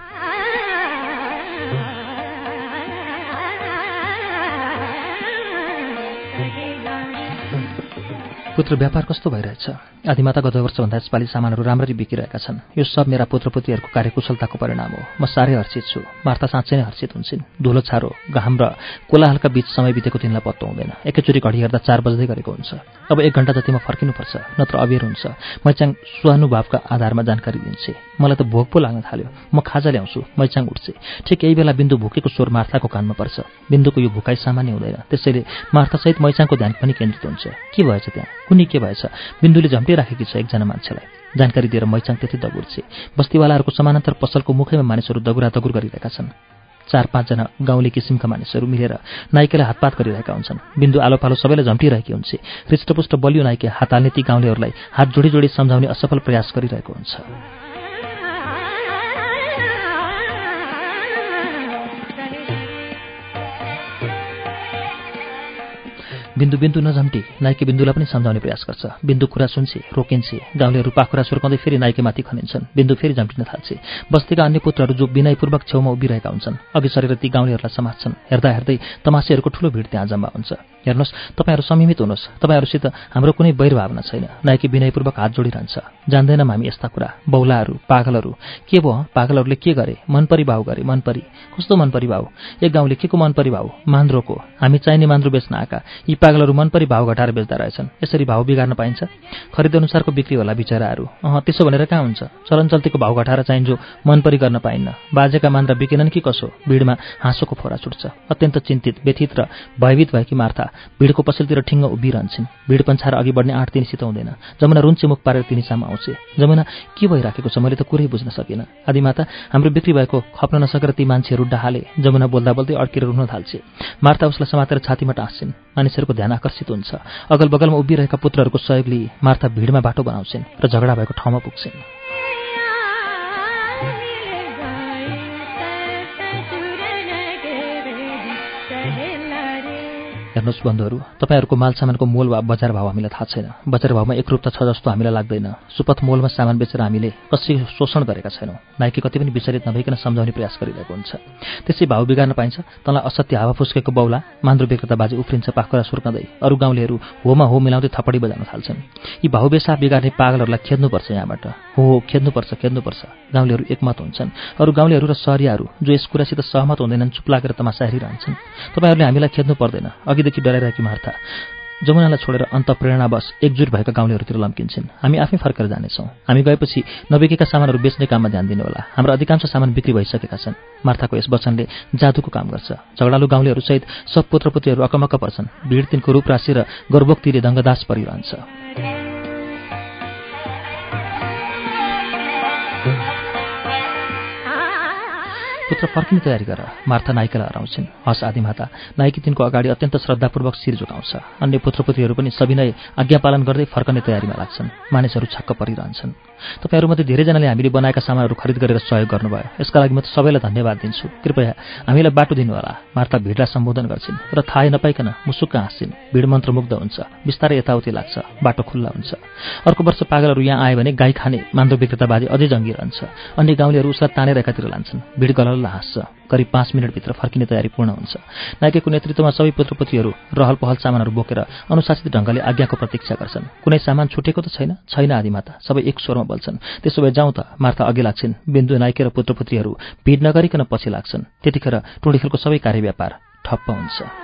पुत्र व्यापार कस्तो भइरहेछ? आदिमाता गत वर्षभन्दा यसपालि सामानहरू राम्ररी बिकिरहेका छन्। यो सब मेरा पुत्रपुत्रीहरूको कार्यकुशलताको परिणाम हो। म साह्रै हर्षित छु। मार्ता साँच्चै नै हर्षित हुन्छन्। धुलो छारो घाम र कोलाहालका बीच समय बितेको तिनलाई पत्तो हुँदैन। एकैचोटि घडी हेर्दा चार बज्दै गरेको हुन्छ। अब एक घन्टा जतिमा फर्किनुपर्छ नत्र अबेर हुन्छ। मैचाङ स्वानुभावका आधारमा जानकारी दिन्छे। मलाई त भोक पो लाग्न थाल्यो। म खाजा ल्याउँछु मैचाङ उठ्छे। ठिक यही बेला बिन्दु भुकेको स्वर मार्थाको कानमा पर्छ। बिन्दुको यो भुकाइ सामान्य हुँदैन। त्यसैले मार्थासहित मैचाङको ध्यान पनि केन्द्रित हुन्छ। के भएछ त्यहाँ? कुनै के भएछ? बिन्दुले झम्टिराखेकी छ एकजना मान्छेलाई। जानकारी दिएर मैचाङ त्यति दगुर्छे बस्तीवालाहरूको समानान्तर पसलको मुखैमा मानिसहरू दगुरा दगुर गरिरहेका छन्। चार पाँचजना गाउँले किसिमका मानिसहरू मिलेर नाइकेलाई हातपात गरिरहेका हुन्छन्। बिन्दु आलो पालो सबैलाई झम्टिरहेकी हुन्छ। हृष्टपुष्ट बलियो नाइके हात हाल्ने ती गाउँलेहरूलाई हात जोडी जोडी सम्झाउने असफल प्रयास गरिरहेको हुन्छ। बिन्दु बिन्दु नझम्टी नाइके बिन्दुलाई पनि सम्झाउने प्रयास गर्छ। बिन्दु कुरा सुन्छे रोकिन्छे गाउँलेहरू पाखुरा सुर्काउँदै फेरि नाइकेमाथि खनिन्छन्। बिन्दु फेरि झम्टिन थाल्छे। बस्तीका अन्य पुत्रहरू जो विनयपूर्वक छेउमा उभिरहेका हुन्छन् अघि सरेर ती गाउँलेहरूलाई समात्छन्। हेर्दा हेर्दै तमासेहरूको ठूलो भिड त्यहाँ जम्मा हुन्छ। हेर्नुहोस् तपाईँहरू समिमित हुनुहोस्। तपाईँहरूसित हाम्रो कुनै वैरभावना छैन। नाइके विनयपूर्वक हात जोडिरहन्छ। जान्दैनौँ हामी यस्ता कुरा। बौलाहरू पागलहरू। के भयो? पागलहरूले के गरे? मनपरी भाउ गरे। मनपरी। कस्तो मनपरी भाउ एक गाउँले के को मनपरी भाउ मान्द्रोको। हामी चाहिने मान्द्रो बेच्न आएका। यी पागलहरू मनपरी भाउ घटाएर बेच्दा रहेछन्। यसरी भाउ बिगार्न पाइन्छ। खरिद अनुसारको बिक्री होला बिचराहरू। अँ त्यसो भनेर कहाँ हुन्छ? चलन चल्तीको भाउ घटाएर चाहिन्छ मनपरी गर्न पाइन्न। बाजेका मान्द्रा बिकेनन् कि कसो? भिडमा हाँसोको फोरा छुट्छ। अत्यन्त चिन्तित व्यथित र भयभीत भएकी मार्था भिडको पसलतिर ठिङ्ग उभिरहन्छन्। भिड पन्छाएर अघि बढ्ने आँट तिनीसित हुँदैन। जमुना रुन्चे मुख पारेर तिनी सामु आउँछ। जमुना के भइराखेको छ? मैले त कुरै बुझ्न सकिनँ। आदिमाता हाम्रो बिक्री भएको खप्न नसकेर ती मान्छेहरू डहाले जमुना बोल्दा बोल्दै अड्केर रुन थाल्छे। मार्ता उसलाई समातेर छातीमा टाँस्छन्। मानिसहरूको ध्यान आकर्षित हुन्छ। अगल बगलमा उभिरहेका पुत्रहरूको सहयोग लिई मार्था भिडमा बाटो बनाउँछन् र झगडा भएको ठाउँमा पुग्छन्। हेर्नुहोस् बन्धुहरू तपाईँहरूको माल सामानको मोल वा बजार भाव हामीलाई थाहा छैन। बजार भावमा एकरूपता छ जस्तो हामीलाई लाग्दैन। सुपथ मोलमा सामान बेचेर हामीले कसै शोषण गरेका छैनौँ। नाइके कति पनि विचलित नभइकन सम्झाउने प्रयास गरिरहेको हुन्छ। त्यसै भाव बिगार्न पाइन्छ। तँलाई असत्य हावा फुस्केको बौला मान्द्रो विक्रेता बाजे उफ्रिन्छ पाखुरा सुर्काउँदै अरू गाउँलेहरू होमा हो मिलाउँदै थपडी बजाउन थाल्छन्। यी भाउ बेसा बिगार्ने पागलहरूलाई खेद्नुपर्छ यहाँबाट। हो हो खेद्नुपर्छ खेद्नुपर्छ। गाउँलेहरू एकमत हुन्छन्। अरू गाउँलेहरू र सहरियाहरू जो यस कुरासित सहमत हुँदैनन् चुप लागेर हेरिरहन्छन्। तपाईँहरूले हामीलाई खेद्नु पर्दैन। अघिदेखि डराइरहेकी मार्था जमुनालाई छोडेर अन्त प्रेरणावश एकजुट भएका गाउँलेहरूतिर लम्किन्छन्। हामी आफै फर्केर जानेछौँ। हामी गएपछि नबिकेका सामानहरू बेच्ने काममा ध्यान दिनु होला। हाम्रो अधिकांश सामान बिक्री भइसकेका छन्। मार्थाको यस वचनले जादुको काम गर्छ। झगडालु गाउँलेहरूसहित सब पुत्रपुत्रीहरू अकमक्क पर्छन्। भिड तिनको रूप राशि र गर्भोक्तिले दङ्गदास परिरहन्छ। पुत्र फर्किने तयारी गर। मार्था नाइकालाई हराउँछिन्। हस आदिमाता नाइकी तिनको अगाडि अत्यन्त श्रद्धापूर्वक शिर झुकाउँछ अन्य पुत्रपुत्रीहरू पनि सविनय आज्ञा पालन गर्दै फर्कने तयारीमा लाग्छन्। मानिसहरू छक्क परिरहन्छन्। तपाईँहरूमध्ये धेरैजनाले हामीले बनाएका सामानहरू खरिद गरेर सहयोग गर्नुभयो। यसका लागि म त सबैलाई धन्यवाद दिन्छु। कृपया हामीलाई बाटो दिनुहोला। मार्ता भिडलाई सम्बोधन गर्छिन् र थाहै नपाइकन मुसुक्क हाँस्छिन्। भिड मन्त्रमुग्ध हुन्छ। बिस्तारै यताउति लाग्छ। बाटो खुल्ला हुन्छ। अर्को वर्ष पागलहरू यहाँ आयो भने गाई खाने मान्द्रो विक्रेताबाजी अझै जङ्गिरहन्छ। अन्य गाउँलेहरू उसलाई तानेर एकातिर लान्छन्। भिड गलल्ल हाँस्छ करिब पाँच मिनटभित्र फर्किने तयारी पूर्ण हुन्छ। नायकको नेतृत्वमा सबै पुत्रपुत्रीहरू रहल पहल सामानहरू बोकेर अनुशासित ढङ्गले आज्ञाको प्रतीक्षा गर्छन्। कुनै सामान छुटेको त छैन? छैन आदिमाता सबै एक स्वरमा बोल्छन्। त्यसो भए जाउँ त मार्था अघि लाग्छन्। बिन्दु नाइके र पुत्रपुत्रीहरू भिड नगरिकन पछि लाग्छन्। त्यतिखेर टोडी खेलको सबै कार्य व्यापार ठप्प हुन्छ।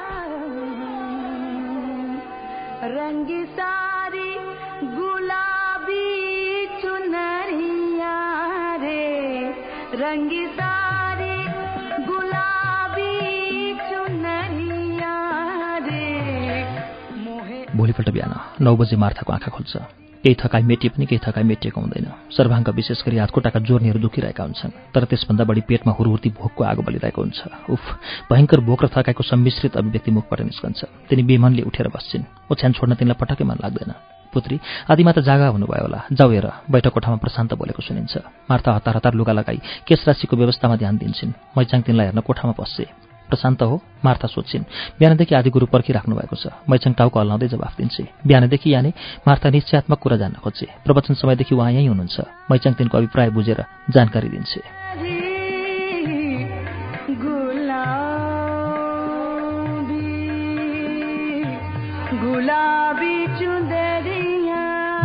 भोलिपल्ट बिहान नौ बजे मार्थाको आँखा खोल्छ। केही थकाइ मेटिए पनि केही थकाइ मेटिएको हुँदैन। सर्वाङ्ग विशेष गरी हातखुट्टाका जोर्नीहरू दुखिरहेका हुन्छन् तर त्यसभन्दा बढी पेटमा हुरहुर्ती भोकको आगो बलिरहेको हुन्छ। उफ भयङ्कर भोक र थकाइको सम्मिश्रित अभिव्यक्ति मुखबाट निस्कन्छ। तिनी बेमनले उठेर बस्छिन्। ओछ्यान छोड्न तिनलाई पटक्कै मन लाग्दैन। पुत्री आदिमा त जागा हुनुभयो होला। जाउ हेर बैठक कोठामा प्रशान्त बोलेको सुनिन्छ। मार्ता हतार हतार लुगा लगाई केस राशिको व्यवस्थामा ध्यान दिन्छन्। मैचाङ तिनलाई हेर्न कोठामा पस्छे प्रशान्त हो मार्था सोध्छिन् बिहानदेखि आदि गुरु पर्खिराख्नु भएको छ। मैचङ टाउको हल्लाउँदै जवाफ दिन्छे। बिहानदेखि याने मार्था निश्चयात्मक कुरा जान्न खोज्छे। प्रवचन समयदेखि उहाँ यहीँ हुनुहुन्छ। मैचाङ तिनको अभिप्राय बुझेर जानकारी दिन्छे।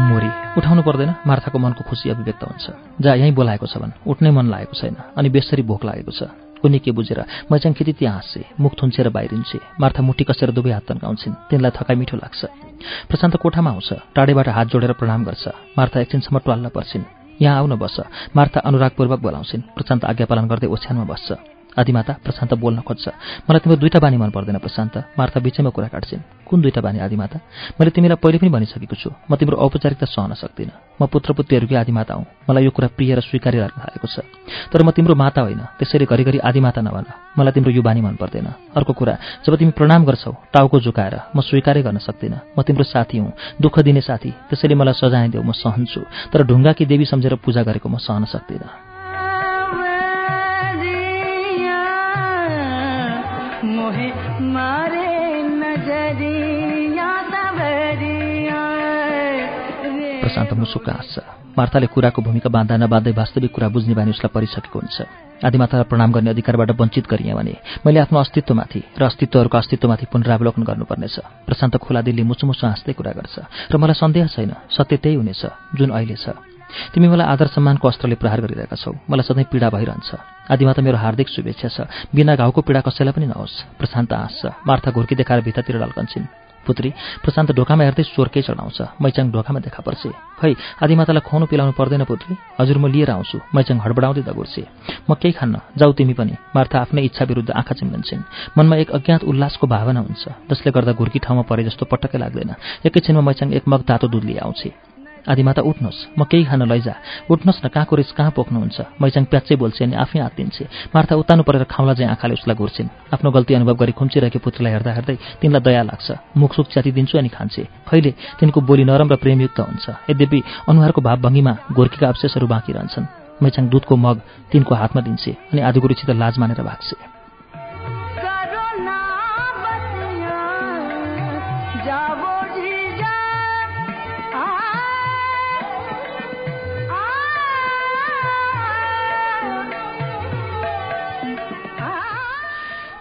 मोरी उठाउनु पर्दैन। मार्थाको मनको खुसी अभिव्यक्त हुन्छ। जहाँ यहीँ बोलाएको छ भने। उठ्नै मन लागेको छैन। अनि बेसरी भोक लागेको छ। कुनै के बुझेर मैचाङ खेती त्यहाँ हाँस्छे मुख थुन्सेर बाहिरिन्छे मार्था मुठी कसेर दुवै हात तन्काउँछिन्। तिनलाई थकाइ मिठो लाग्छ। प्रशान्त कोठामा आउँछ टाढेबाट हात जोडेर प्रणाम गर्छ। मार्था एकछिनसम्म ट्वाल्न पर्छिन्। यहाँ आउन बस्छ मार्था अनुरागपूर्वक बोलाउँछिन्। प्रशान्त आज्ञा पालन गर्दै ओछ्यानमा बस्छ। आदिमाता प्रशान्त बोल्न खोज्छ। मलाई तिम्रो दुईवटा बानी मन पर्दैन प्रशान्त। मार्था बिचैमा कुरा काट्छिन्। कुन दुईवटा बानी आदिमाता? मैले तिमीलाई पहिले पनि भनिसकेको छु। म तिम्रो औपचारिकता सहन सक्दिनँ। म पुत्रपुत्रीहरूकै आदिमाता हुँ। मलाई यो कुरा प्रिय र स्वीकार्य लाग्न थालेको छ। तर म तिम्रो माता होइन। त्यसैले घरिघरि आदिमाता नभन। मलाई तिम्रो यो बानी मन पर्दैन। अर्को कुरा जब तिमी प्रणाम गर्छौ टाउको झुकाएर म स्वीकारै गर्न सक्दिनँ। म तिम्रो साथी हुँ। दुःख दिने साथी। त्यसैले मलाई सजाय देऊ। म सहन्छु तर ढुङ्गाकी देवी सम्झेर पूजा गरेको म सहन सक्दिनँ। प्रशान्त मुसुक्क हाँस्छ मार्ताले कुराको भूमिका बाँध्दा नबाँध्दै वास्तविक कुरा बुझ्ने बानी उसलाई परिसकेको हुन्छ। आदिमातालाई प्रणाम गर्ने अधिकारबाट वञ्चित गरिएँ भने मैले आफ्नो अस्तित्वमाथि र अस्तित्वहरूको अस्तित्वमाथि पुनरावलोकन गर्नुपर्नेछ। प्रशान्त खुला दिल्ली मुसुमुसु हाँस्दै कुरा गर्छ। र मलाई सन्देह छैन। सत्य त्यही हुनेछ जुन अहिले छ। तिमी मलाई आदर सम्मानको अस्त्रले प्रहार गरिरहेका छौ। मलाई सधैँ पीडा भइरहन्छ। आदिमाता मेरो हार्दिक शुभेच्छा छ। बिना घाउको पीडा कसैलाई पनि नहोस्। प्रशान्त हाँस्छ मार्था घुर्की देखाएर भित्रतिर ढल्कन्छन् पुत्री प्रशान्त ढोकामा हेर्दै स्वर्कै चढाउँछ। मैचाङ ढोकामा देखा पर्छ। खै आदिमातालाई खुवाउनु पिलाउनु पर्दैन पुत्री। हजुर म लिएर आउँछु। मैचाङ हडबडाउँदै दगुर्छे। म केही खान्न। जाऊ तिमी पनि। मार्था आफ्नै इच्छा विरुद्ध आँखा चिम्लिन्छन्। मनमा एक अज्ञात उल्लासको भावना हुन्छ। जसले गर्दा घुर्की ठाउँमा परे जस्तो पटक्कै लाग्दैन। एकैछिनमा मैचाङ एक मग तातो दुध लिएर आउँछे आदिमाता उठ्नुहोस् म केही खान लैजा। उठ्नुहोस् न कहाँको रिस कहाँ पोख्नुहुन्छ? मैचाङ प्याच्चै बोल्छे अनि आफै हात दिन्छे मार्था उतानु परेर खाउँला चाहिँ आँखाले उसलाई घुर्छिन्। आफ्नो गल्ती अनुभव गरी खुम्चिरहेको पुत्रीलाई हेर्दा हेर्दै तिनलाई दया लाग्छ। मुखसुख च्यातिदिन्छु अनि खान्छे। खैले तिनको बोली नरम र प्रेमयुक्त हुन्छ। यद्यपि अनुहारको भावभङ्गीमा घोर्कीका अवशेषहरू बाँकी रहन्छन्। मैचाङ दुधको मग तिनको हातमा दिन्छे अनि आदिगुरुसित लाज मानेर भाग्छे।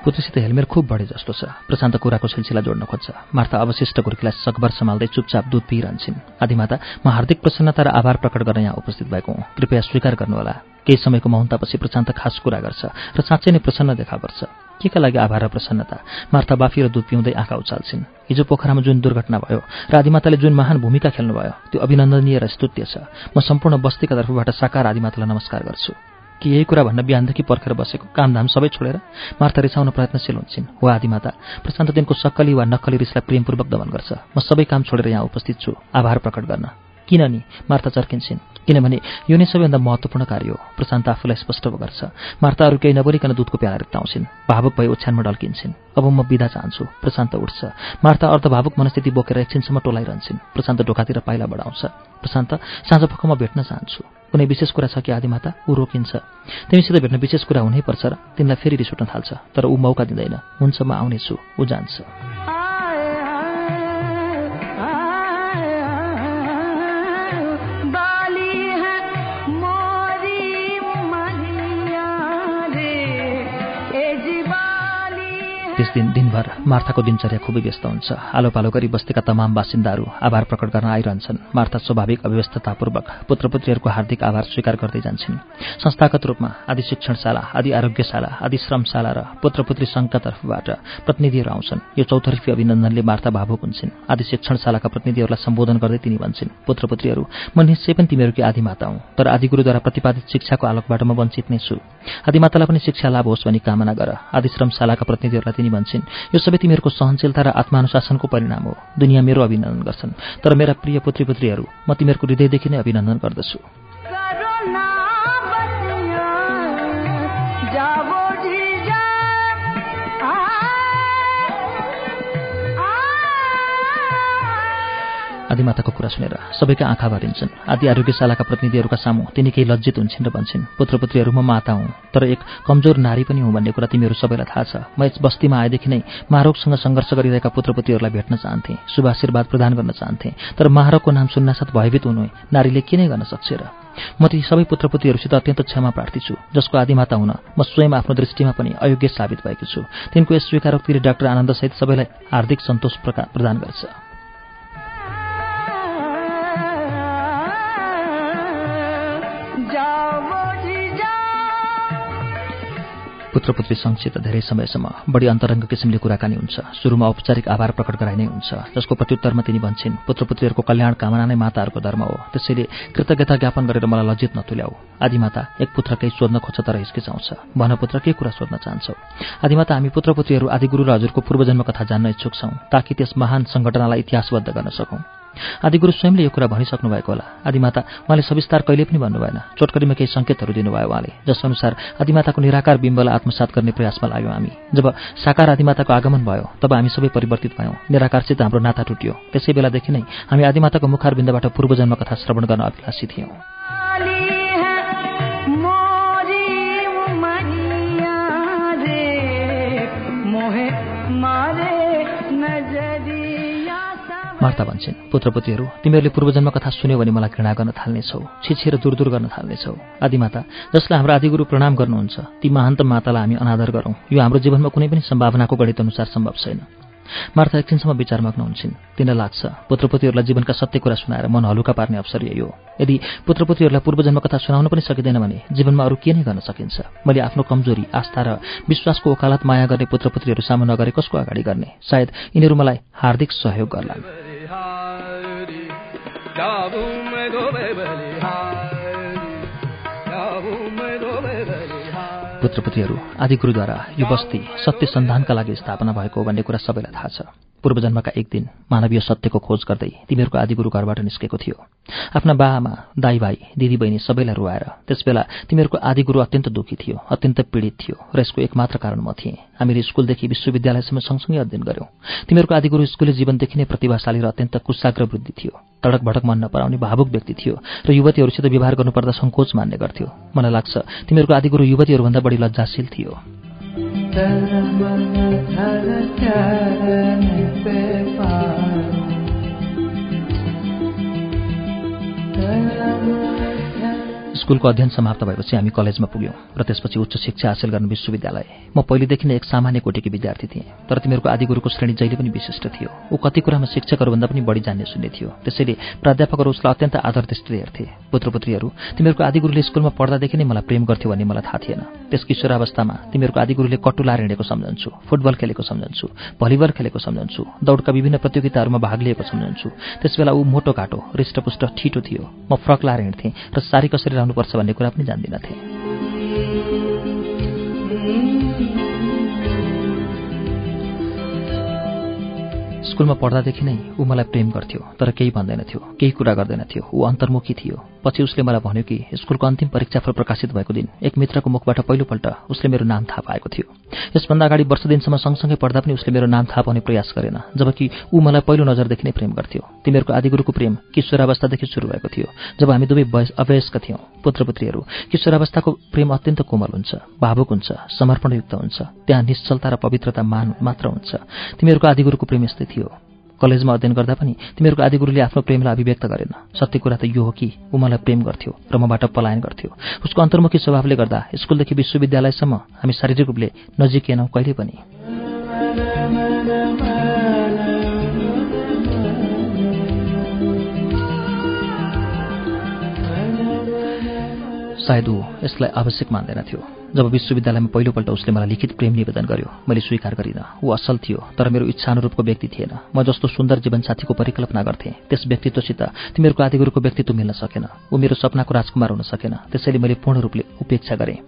पुत्रीसित हेलमेट खुब बढे जस्तो छ। प्रशान्त कुराको सिलसिला जोड्न खोज्छ। मार्था अवशिष्ट गुर्कीलाई सकभर सम्हाल्दै चुपचाप दुध पिइरहन्छन्। आदिमाता म हार्दिक प्रसन्नता र आभार प्रकट गर्न यहाँ उपस्थित भएको हुँ। कृपया स्वीकार गर्नुहोला। केही समयको महन्तापछि प्रशान्त खास कुरा गर्छ र साँच्चै नै प्रसन्न देखा पर्छ। के का लागि आभार र प्रसन्नता? मार्था बाफी र दुध पिउँदै आँखा उचाल्छिन्। हिजो पोखरामा जुन दुर्घटना भयो र आदिमाताले जुन महान भूमिका खेल्नुभयो त्यो अभिनन्दनीय र स्तुत्य छ। म सम्पूर्ण बस्तीका तर्फबाट साकार आदिमातालाई नमस्कार गर्छु। कि यही कुरा भन्न बिहानदेखि पर्खेर बसेको कामधाम सबै छोडेर मार्था रिसाउन प्रयत्नशील हुन्छन्। हो आदिमाता प्रशान्त दिनको सक्कली वा नक्कली रिसलाई प्रेमपूर्वक दमन गर्छ। म सबै काम छोडेर यहाँ उपस्थित छु। आभार प्रकट गर्न। किन नि मार्था चर्किन्छन्। किनभने यो नै सबैभन्दा महत्त्वपूर्ण कार्य हो। प्रशान्त आफूलाई स्पष्ट गर्छ। मार्ताहरू केही नबोलिकन दुधको प्याला रिक्ताउँछिन् भावुक भई ओछ्यानमा डल्किन्छन् अब म बिदा चाहन्छु। प्रशान्त उठ्छ। मार्ता अर्धभावुक मनस्थिति बोकेर एकछिनसम्म टोलाइरहन्छन्। प्रशान्त ढोकातिर पाइला बढाउँछ। प्रशान्त साँझ पख म भेट्न चाहन्छु। कुनै विशेष कुरा छ कि आदिमाता ऊ रोकिन्छ। तिमीसित भेट्न विशेष कुरा हुनैपर्छ र तिमीलाई फेरि रिस उठ्न थाल्छ। तर ऊ मौका दिँदैन। हुन्छ म आउनेछु। ऊ जान्छ। त्यस दिन दिनभर मार्थाको दिनचर्या खुबै व्यस्त हुन्छ। आलो पालो गरी बस्तीका तमाम बासिन्दाहरू आभार प्रकट गर्न आइरहन्छन्। मार्था स्वाभाविक अव्यवस्थतापूर्वक पुत्रपुत्रीहरूको हार्दिक आभार स्वीकार गर्दै जान्छन्। संस्थागत रूपमा आदि शिक्षणशाला आदि आरोग्यशाला आदि श्रमशाला र पुत्रपुत्री सङ्घका तर्फबाट प्रतिनिधिहरू आउँछन्। यो चौतर्फी अभिनन्दनले मार्था भावुक हुन्छन्। आदि शिक्षणशालाका प्रतिनिधिहरूलाई सम्बोधन गर्दै तिनी भन्छन् पुत्रपुत्रीहरू म निश्चय पनि तिमीहरूकी आदिमाता हुँ तर आदिगुरुद्वारा प्रतिपादित शिक्षाको आलोकबाट म वञ्चित नै छु। आदिमातालाई पनि शिक्षा लाभ होस् भनी कामना गर। आदि श्रमशालाका प्रतिनिधिहरूलाई तिनी भन्छन् यो सबै तिमीहरूको सहनशीलता र आत्मानुशासनको परिणाम हो। दुनियाँ मेरो अभिनन्दन गर्छन्। तर मेरा प्रिय पुत्री पुत्रीहरू म तिमीहरूको हृदयदेखि नै अभिनन्दन गर्दछु। आदिमाताको कुरा सुनेर सबैका आँखा भरिन्छन् आदि आरोग्यशालाका प्रतिनिधिहरूका सामु तिनी केही लज्जित हुन्छन् र भन्छन् पुत्रपुत्रीहरू म माता हुँ तर एक कमजोर नारी पनि हुँ भन्ने कुरा तिमीहरू सबैलाई थाहा छ। म यस बस्तीमा आएदेखि नै महारोगसँग सङ्घर्ष गरिरहेका पुत्रपुत्रीहरूलाई भेट्न चाहन्थेँ शुभ आशीर्वाद प्रदान गर्न चाहन्थेँ तर महारोगको नाम सुन्नासाथ भयभीत हुनु नारीले के नै गर्न सक्छ र? म ती सबै पुत्रपुत्रीहरूसित अत्यन्त क्षमा प्रार्थी छु जसको आदिमाता हुन म स्वयं आफ्नो दृष्टिमा पनि अयोग्य साबित भएको छु। तिनको यस स्वीकारोक्तिले डाक्टर आनन्दसहित सबैलाई हार्दिक सन्तोष प्रदान गर्छ। पुत्रपुत्री सङ्घसित धेरै समयसम्म बढी अन्तरङ्ग किसिमले कुराकानी हुन्छ। सुरुमा औपचारिक आभार प्रकट गराइ नै हुन्छ। जसको प्रत्युत्तरमा तिनी भन्छन् पुत्रपुत्रीहरूको कल्याण कामना नै माताहरूको धर्म हो। त्यसैले कृतज्ञता ज्ञापन गरेर मलाई लज्जित नतुल्याऊ। आदिमाता एक पुत्र केही सोध्न खोज्छ तर हिचकिचाउँछ भन पुत्र के कुरा सोध्न चाहन्छौ? आदिमाता हामी पुत्रपुत्रीहरू आदिगुरु र हजुरको पूर्वजन्म कथा जान्न इच्छुक छौँ ताकि त्यस महान सङ्घटनालाई इतिहासबद्ध गर्न सकौँ। आदिगुरु स्वयंले यो कुरा भनिसक्नु भएको होला। आदिमाता उहाँले सविस्तार कहिले पनि भन्नु भएन। चोटकरीमा केही सङ्केतहरू दिनुभयो उहाँले। जसअनुसार आदिमाताको निराकार बिम्बलाई आत्मसात गर्ने प्रयासमा लाग्यौँ हामी। जब साकार आदिमाताको आगमन भयो तब हामी सबै परिवर्तित भयौँ। निराकारसित हाम्रो नाता टुट्यो। त्यसै बेलादेखि नै हामी आदिमाताको मुखारबिन्दबाट पूर्वजन्म कथा श्रवण गर्न अभिलाषी थियौँ। वार्ता भन्छन् पुत्रपुतीहरू तिमीहरूले पूर्वजन्म कथा सुन्यो भने मलाई घृणा गर्न थाल्नेछौ छिछेर दूर दूर गर्न थाल्नेछौ। आदिमाता जसलाई हाम्रो आदिगुरु प्रणाम गर्नुहुन्छ ती महान्त मातालाई हामी अनादर गरौँ। यो हाम्रो जीवनमा कुनै पनि सम्भावनाको गणित अनुसार सम्भव छैन मार्था एकछिनसम्म विचारमग्न हुन्छन् तिनलाई लाग्छ पुत्रपुतीहरूलाई जीवनका सत्य कुरा सुनाएर मन हलुका पार्ने अवसर यही हो। यदि पुत्रपुतीहरूलाई पूर्वजन्म कथा सुनाउन पनि सकिँदैन भने जीवनमा अरू के नै गर्न सकिन्छ? मैले आफ्नो कमजोरी आस्था र विश्वासको ओकालत माया गर्ने पुत्रपुत्रीहरू सामु नगरे कसको अगाडि गर्ने? सायद यिनीहरू मलाई हार्दिक सहयोग गर्लान्। जाऊं मैं धोबे बलिहार जाऊं मैं धोबे बलिहार पुत्रपुत्रीहरू आदि गुरुद्वारा यो बस्ती सत्य सन्धानका लागि स्थापना भएको भन्ने कुरा सबैलाई थाहा छ। पूर्वजन्मका एक दिन मानवीय सत्यको खोज गर्दै तिमीहरूको आदिगुरु घरबाट निस्केको थियो। आफ्ना बाआमा दाई भाइ दिदी बहिनी सबैलाई रुवाएर त्यसबेला तिमीहरूको आदिगुरु अत्यन्त दुःखी थियो अत्यन्त पीडित थियो र यसको एकमात्र कारण म थिएँ। हामीहरू स्कुलदेखि विश्वविद्यालयसम्म सँगसँगै अध्ययन गऱ्यौँ। तिमीहरूको आदिगुरु स्कुले जीवनदेखि नै प्रतिभाशाली र अत्यन्त कुशाग्र वृद्धि थियो। तडक भडक मन नपराउने भावुक व्यक्ति थियो र युवतीहरूसित व्यवहार गर्नुपर्दा सङ्कोच मान्ने गर्थ्यो। मलाई लाग्छ तिमीहरूको आदिगुरु युवतीहरूभन्दा बढी लज्जाशील थियो स्कुलको अध्ययन समाप्त भएपछि हामी कलेजमा पुग्यौँ र त्यसपछि उच्च शिक्षा हासिल गर्न विश्वविद्यालय। म पहिलेदेखि नै एक सामान्य कोटीकी विद्यार्थी थिएँ तर तिमीहरूको आदिगुरुको श्रेणी जहिले पनि विशिष्ट थियो। ऊ कति कुरामा शिक्षकहरूभन्दा पनि बढी जान्ने सुन्ने थियो। त्यसैले प्राध्यापकहरू उसलाई अत्यन्त आदर दृष्टिले हेर्थे। पुत्रपुत्रीहरू तिमीहरूको आदिगुरुले स्कुलमा पढ्दादेखि नै मलाई प्रेम गर्थ्यो भन्ने मलाई थाहा थिएन। त्यस किशोरावस्थामा तिमीहरूको आदिगुरुले कटुलार हिँडेको सम्झन्छु फुटबल खेलेको सम्झन्छु भलिबल खेलेको सम्झन्छु दौडका विभिन्न प्रतियोगिताहरूमा भाग लिएको सम्झन्छु। त्यसबेला ऊ मोटो घाटो हृष्टपुष्ट ठिटो थियो। म फ्रक लाएर हिँड्थेँ र सारी कसरी पर्छ भन्ने कुरा पनि जान्दिनथे स्कुलमा पढ्दादेखि नै ऊ मलाई प्रेम गर्थ्यो तर केही भन्दैनथ्यो केही कुरा गर्दैनथ्यो। ऊ अन्तर्मुखी थियो। पछि उसले मलाई भन्यो कि स्कुलको अन्तिम परीक्षाफल प्रकाशित भएको दिन एक मित्रको मुखबाट पहिलोपल्ट उसले मेरो नाम थाहा पाएको थियो। यसभन्दा अगाडि वर्ष दिनसम्म सँगसँगै पढ्दा पनि उसले मेरो नाम थाहा पाउने प्रयास गरेन जबकि ऊ मलाई पहिलो नजरदेखि नै प्रेम गर्थ्यो। तिमीहरूको आदिगुरुको प्रेम किशोरावस्थादेखि सुरु भएको थियो जब हामी दुवै अवयस्क थियौँ। पुत्रपुत्रीहरू किशोरावस्थाको प्रेम अत्यन्त कोमल हुन्छ भावुक हुन्छ समर्पणयुक्त हुन्छ त्यहाँ निश्चलता र पवित्रता मान मात्र हुन्छ। तिमीहरूको आदिगुरुको प्रेम यस्तै थियो। कलेजमा अध्ययन गर्दा पनि तिमीहरूको आदिगुरुले आफ्नो प्रेमलाई अभिव्यक्त गरेन। सत्य कुरा त यो हो कि ऊ मलाई प्रेम गर्थ्यो र मबाट पलायन गर्थ्यो। उसको अन्तर्मुखी स्वभावले गर्दा स्कुलदेखि विश्वविद्यालयसम्म हामी शारीरिक रूपले नजिकिएनौँ कहिले पनि। सायद ऊ यसलाई आवश्यक मान्दैनथ्यो जब विश्वविद्यालयमा पहिलोपल्ट उसले मलाई लिखित प्रेम निवेदन गर्यो मैले स्वीकार गरिनँ। ऊ असल थियो तर मेरो इच्छा अनुरूपको व्यक्ति थिएन। म जस्तो सुन्दर जीवनसाथीको परिकल्पना गर्थेँ। त्यस व्यक्तित्वसित तिमीहरूको आदिगुरुको व्यक्तित्व मिल्न सकेन। ऊ मेरो सपनाको राजकुमार हुन सकेन। त्यसैले मैले पूर्ण रूपले उपेक्षा गरेँ।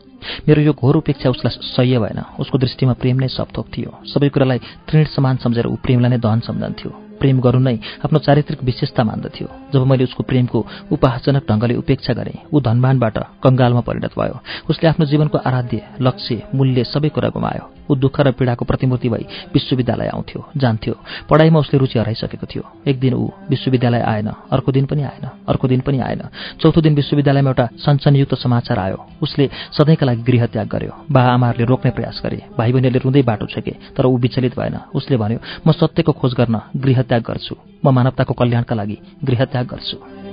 मेरो यो घोर उपेक्षा उसलाई सह्य भएन। उसको दृष्टिमा प्रेम नै सपथोक थियो। सबै कुरालाई तृण समान सम्झेर ऊ प्रेमलाई नै दहन सम्झन्थ्यो। प्रेम गर्नु नै आफ्नो चारित्रिक विशेषता मान्दथ्यो। जब मैले उसको प्रेमको उपहासजनक ढङ्गले उपेक्षा गरेँ ऊ धनवानबाट कङ्गालमा परिणत भयो। उसले आफ्नो जीवनको आराध्य लक्ष्य मूल्य सबै कुरा गुमायो। ऊ दुःख र पीडाको प्रतिमूर्ति भई विश्वविद्यालय आउँथ्यो जान्थ्यो। पढाइमा उसले रुचि हराइसकेको थियो। एक दिन ऊ विश्वविद्यालय आएन अर्को दिन पनि आएन अर्को दिन पनि आएन। चौथो दिन विश्वविद्यालयमा एउटा सनसनयुक्त समाचार आयो। उसले सधैँका लागि गृह त्याग गर्यो। बा आमाहरूले रोक्ने प्रयास गरे। भाइ बहिनीहरूले रुँदै बाटो छेके तर ऊ विचलित भएन। उसले भन्यो म सत्यको खोज गर्न गृह त्याग गर्छु। म मानवताको कल्याणका लागि गृह त्याग गर्छु।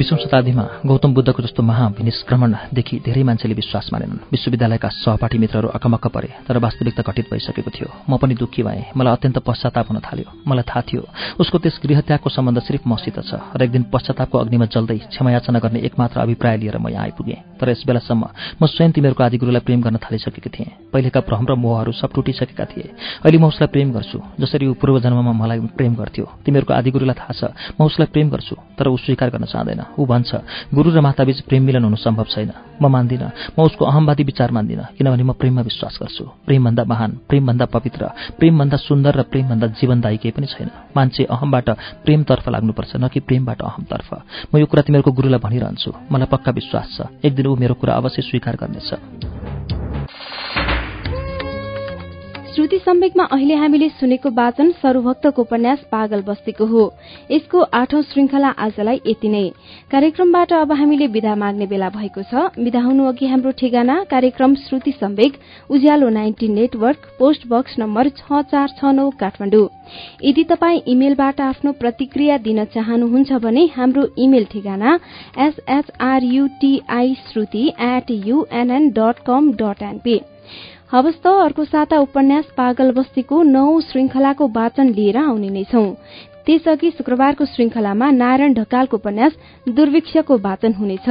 बिसौँ शताब्दीमा गौतम बुद्धको जस्तो महाविनिष्क्रमणदेखि धेरै मान्छेले विश्वास मानेनन्। विश्वविद्यालयका सहपाठी मित्रहरू अकमक्क परे तर वास्तविकता घटित भइसकेको थियो। म पनि दुःखी भएँ। मलाई अत्यन्त पश्चाताप हुन थाल्यो। मलाई थाहा थियो उसको त्यस गृहत्यागको सम्बन्ध सिर्फ मसित छ। र एक दिन पश्चातापको अग्निमा जल्दै क्षमायाचना गर्ने एकमात्र अभिप्राय लिएर म यहाँ आइपुगेँ। तर यस बेलासम्म म स्वयं तिमीहरूको आदिगुरुलाई प्रेम गर्न थालिसकेको थिएँ। पहिलेका भ्रम र मोहहरू सब टुटिसकेका थिए। अहिले म उसलाई प्रेम गर्छु। जसरी ऊ पूर्व जन्ममा मलाई प्रेम गर्थ्यो। तिमीहरूको आदिगुरुलाई थाहा छ म उसलाई प्रेम गर्छु तर ऊ स्वीकार गर्न चाहँदैन। ऊ भन्छ गुरु र माताबीच प्रेम मिलन हुनु सम्भव छैन। म मान्दिनँ। म उसको अहमवादी विचार मान्दिनँ किनभने म प्रेममा विश्वास गर्छु। प्रेमभन्दा महान प्रेमभन्दा पवित्र प्रेमभन्दा सुन्दर र प्रेमभन्दा जीवनदायी केही पनि छैन। मान्छे अहमबाट प्रेमतर्फ लाग्नुपर्छ न कि प्रेमबाट अहमतर्फ। म यो कुरा तिमीहरूको गुरुलाई भनिरहन्छु। मलाई पक्का विश्वास छ। एक दिन ऊ मेरो कुरा अवश्य स्वीकार गर्नेछ। श्रुति सम्वेकमा अहिले हामीले सुनेको वाचन सरूभक्तको उपन्यास पागल बस्तीको हो। यसको आठौं श्रृंखला आजलाई यति नै। कार्यक्रमबाट अब हामीले विदा माग्ने बेला भएको छ। विदा हुनु अघि हाम्रो ठेगाना कार्यक्रम Shruti Samvek Ujyalo ninety network post box number छ चार छ नौ काठमाडौँ। यदि तपाई इमेलबाट आफ्नो प्रतिक्रिया दिन चाहनुहुन्छ भने हाम्रो इमेल ठेगाना S H R U T I Shruti at UNN dot com dot NP हवस् त अर्को साता उपन्यास पागल बस्तीको नौ श्रृंखलाको वाचन लिएर आउने नै छौं। त्यसअघि शुक्रबारको श्रृंखलामा नारायण ढकालको उपन्यास दुर्भिक्षको वाचन हुनेछ।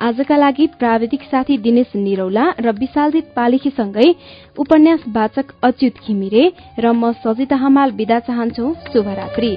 आजका लागि प्राविधिक साथी दिनेश निरौला र विशालजित पालिखीसँगै उपन्यास वाचक अच्युत घिमिरे र म सजिता हमाल विदा चाहन्छौ। शुभरात्री।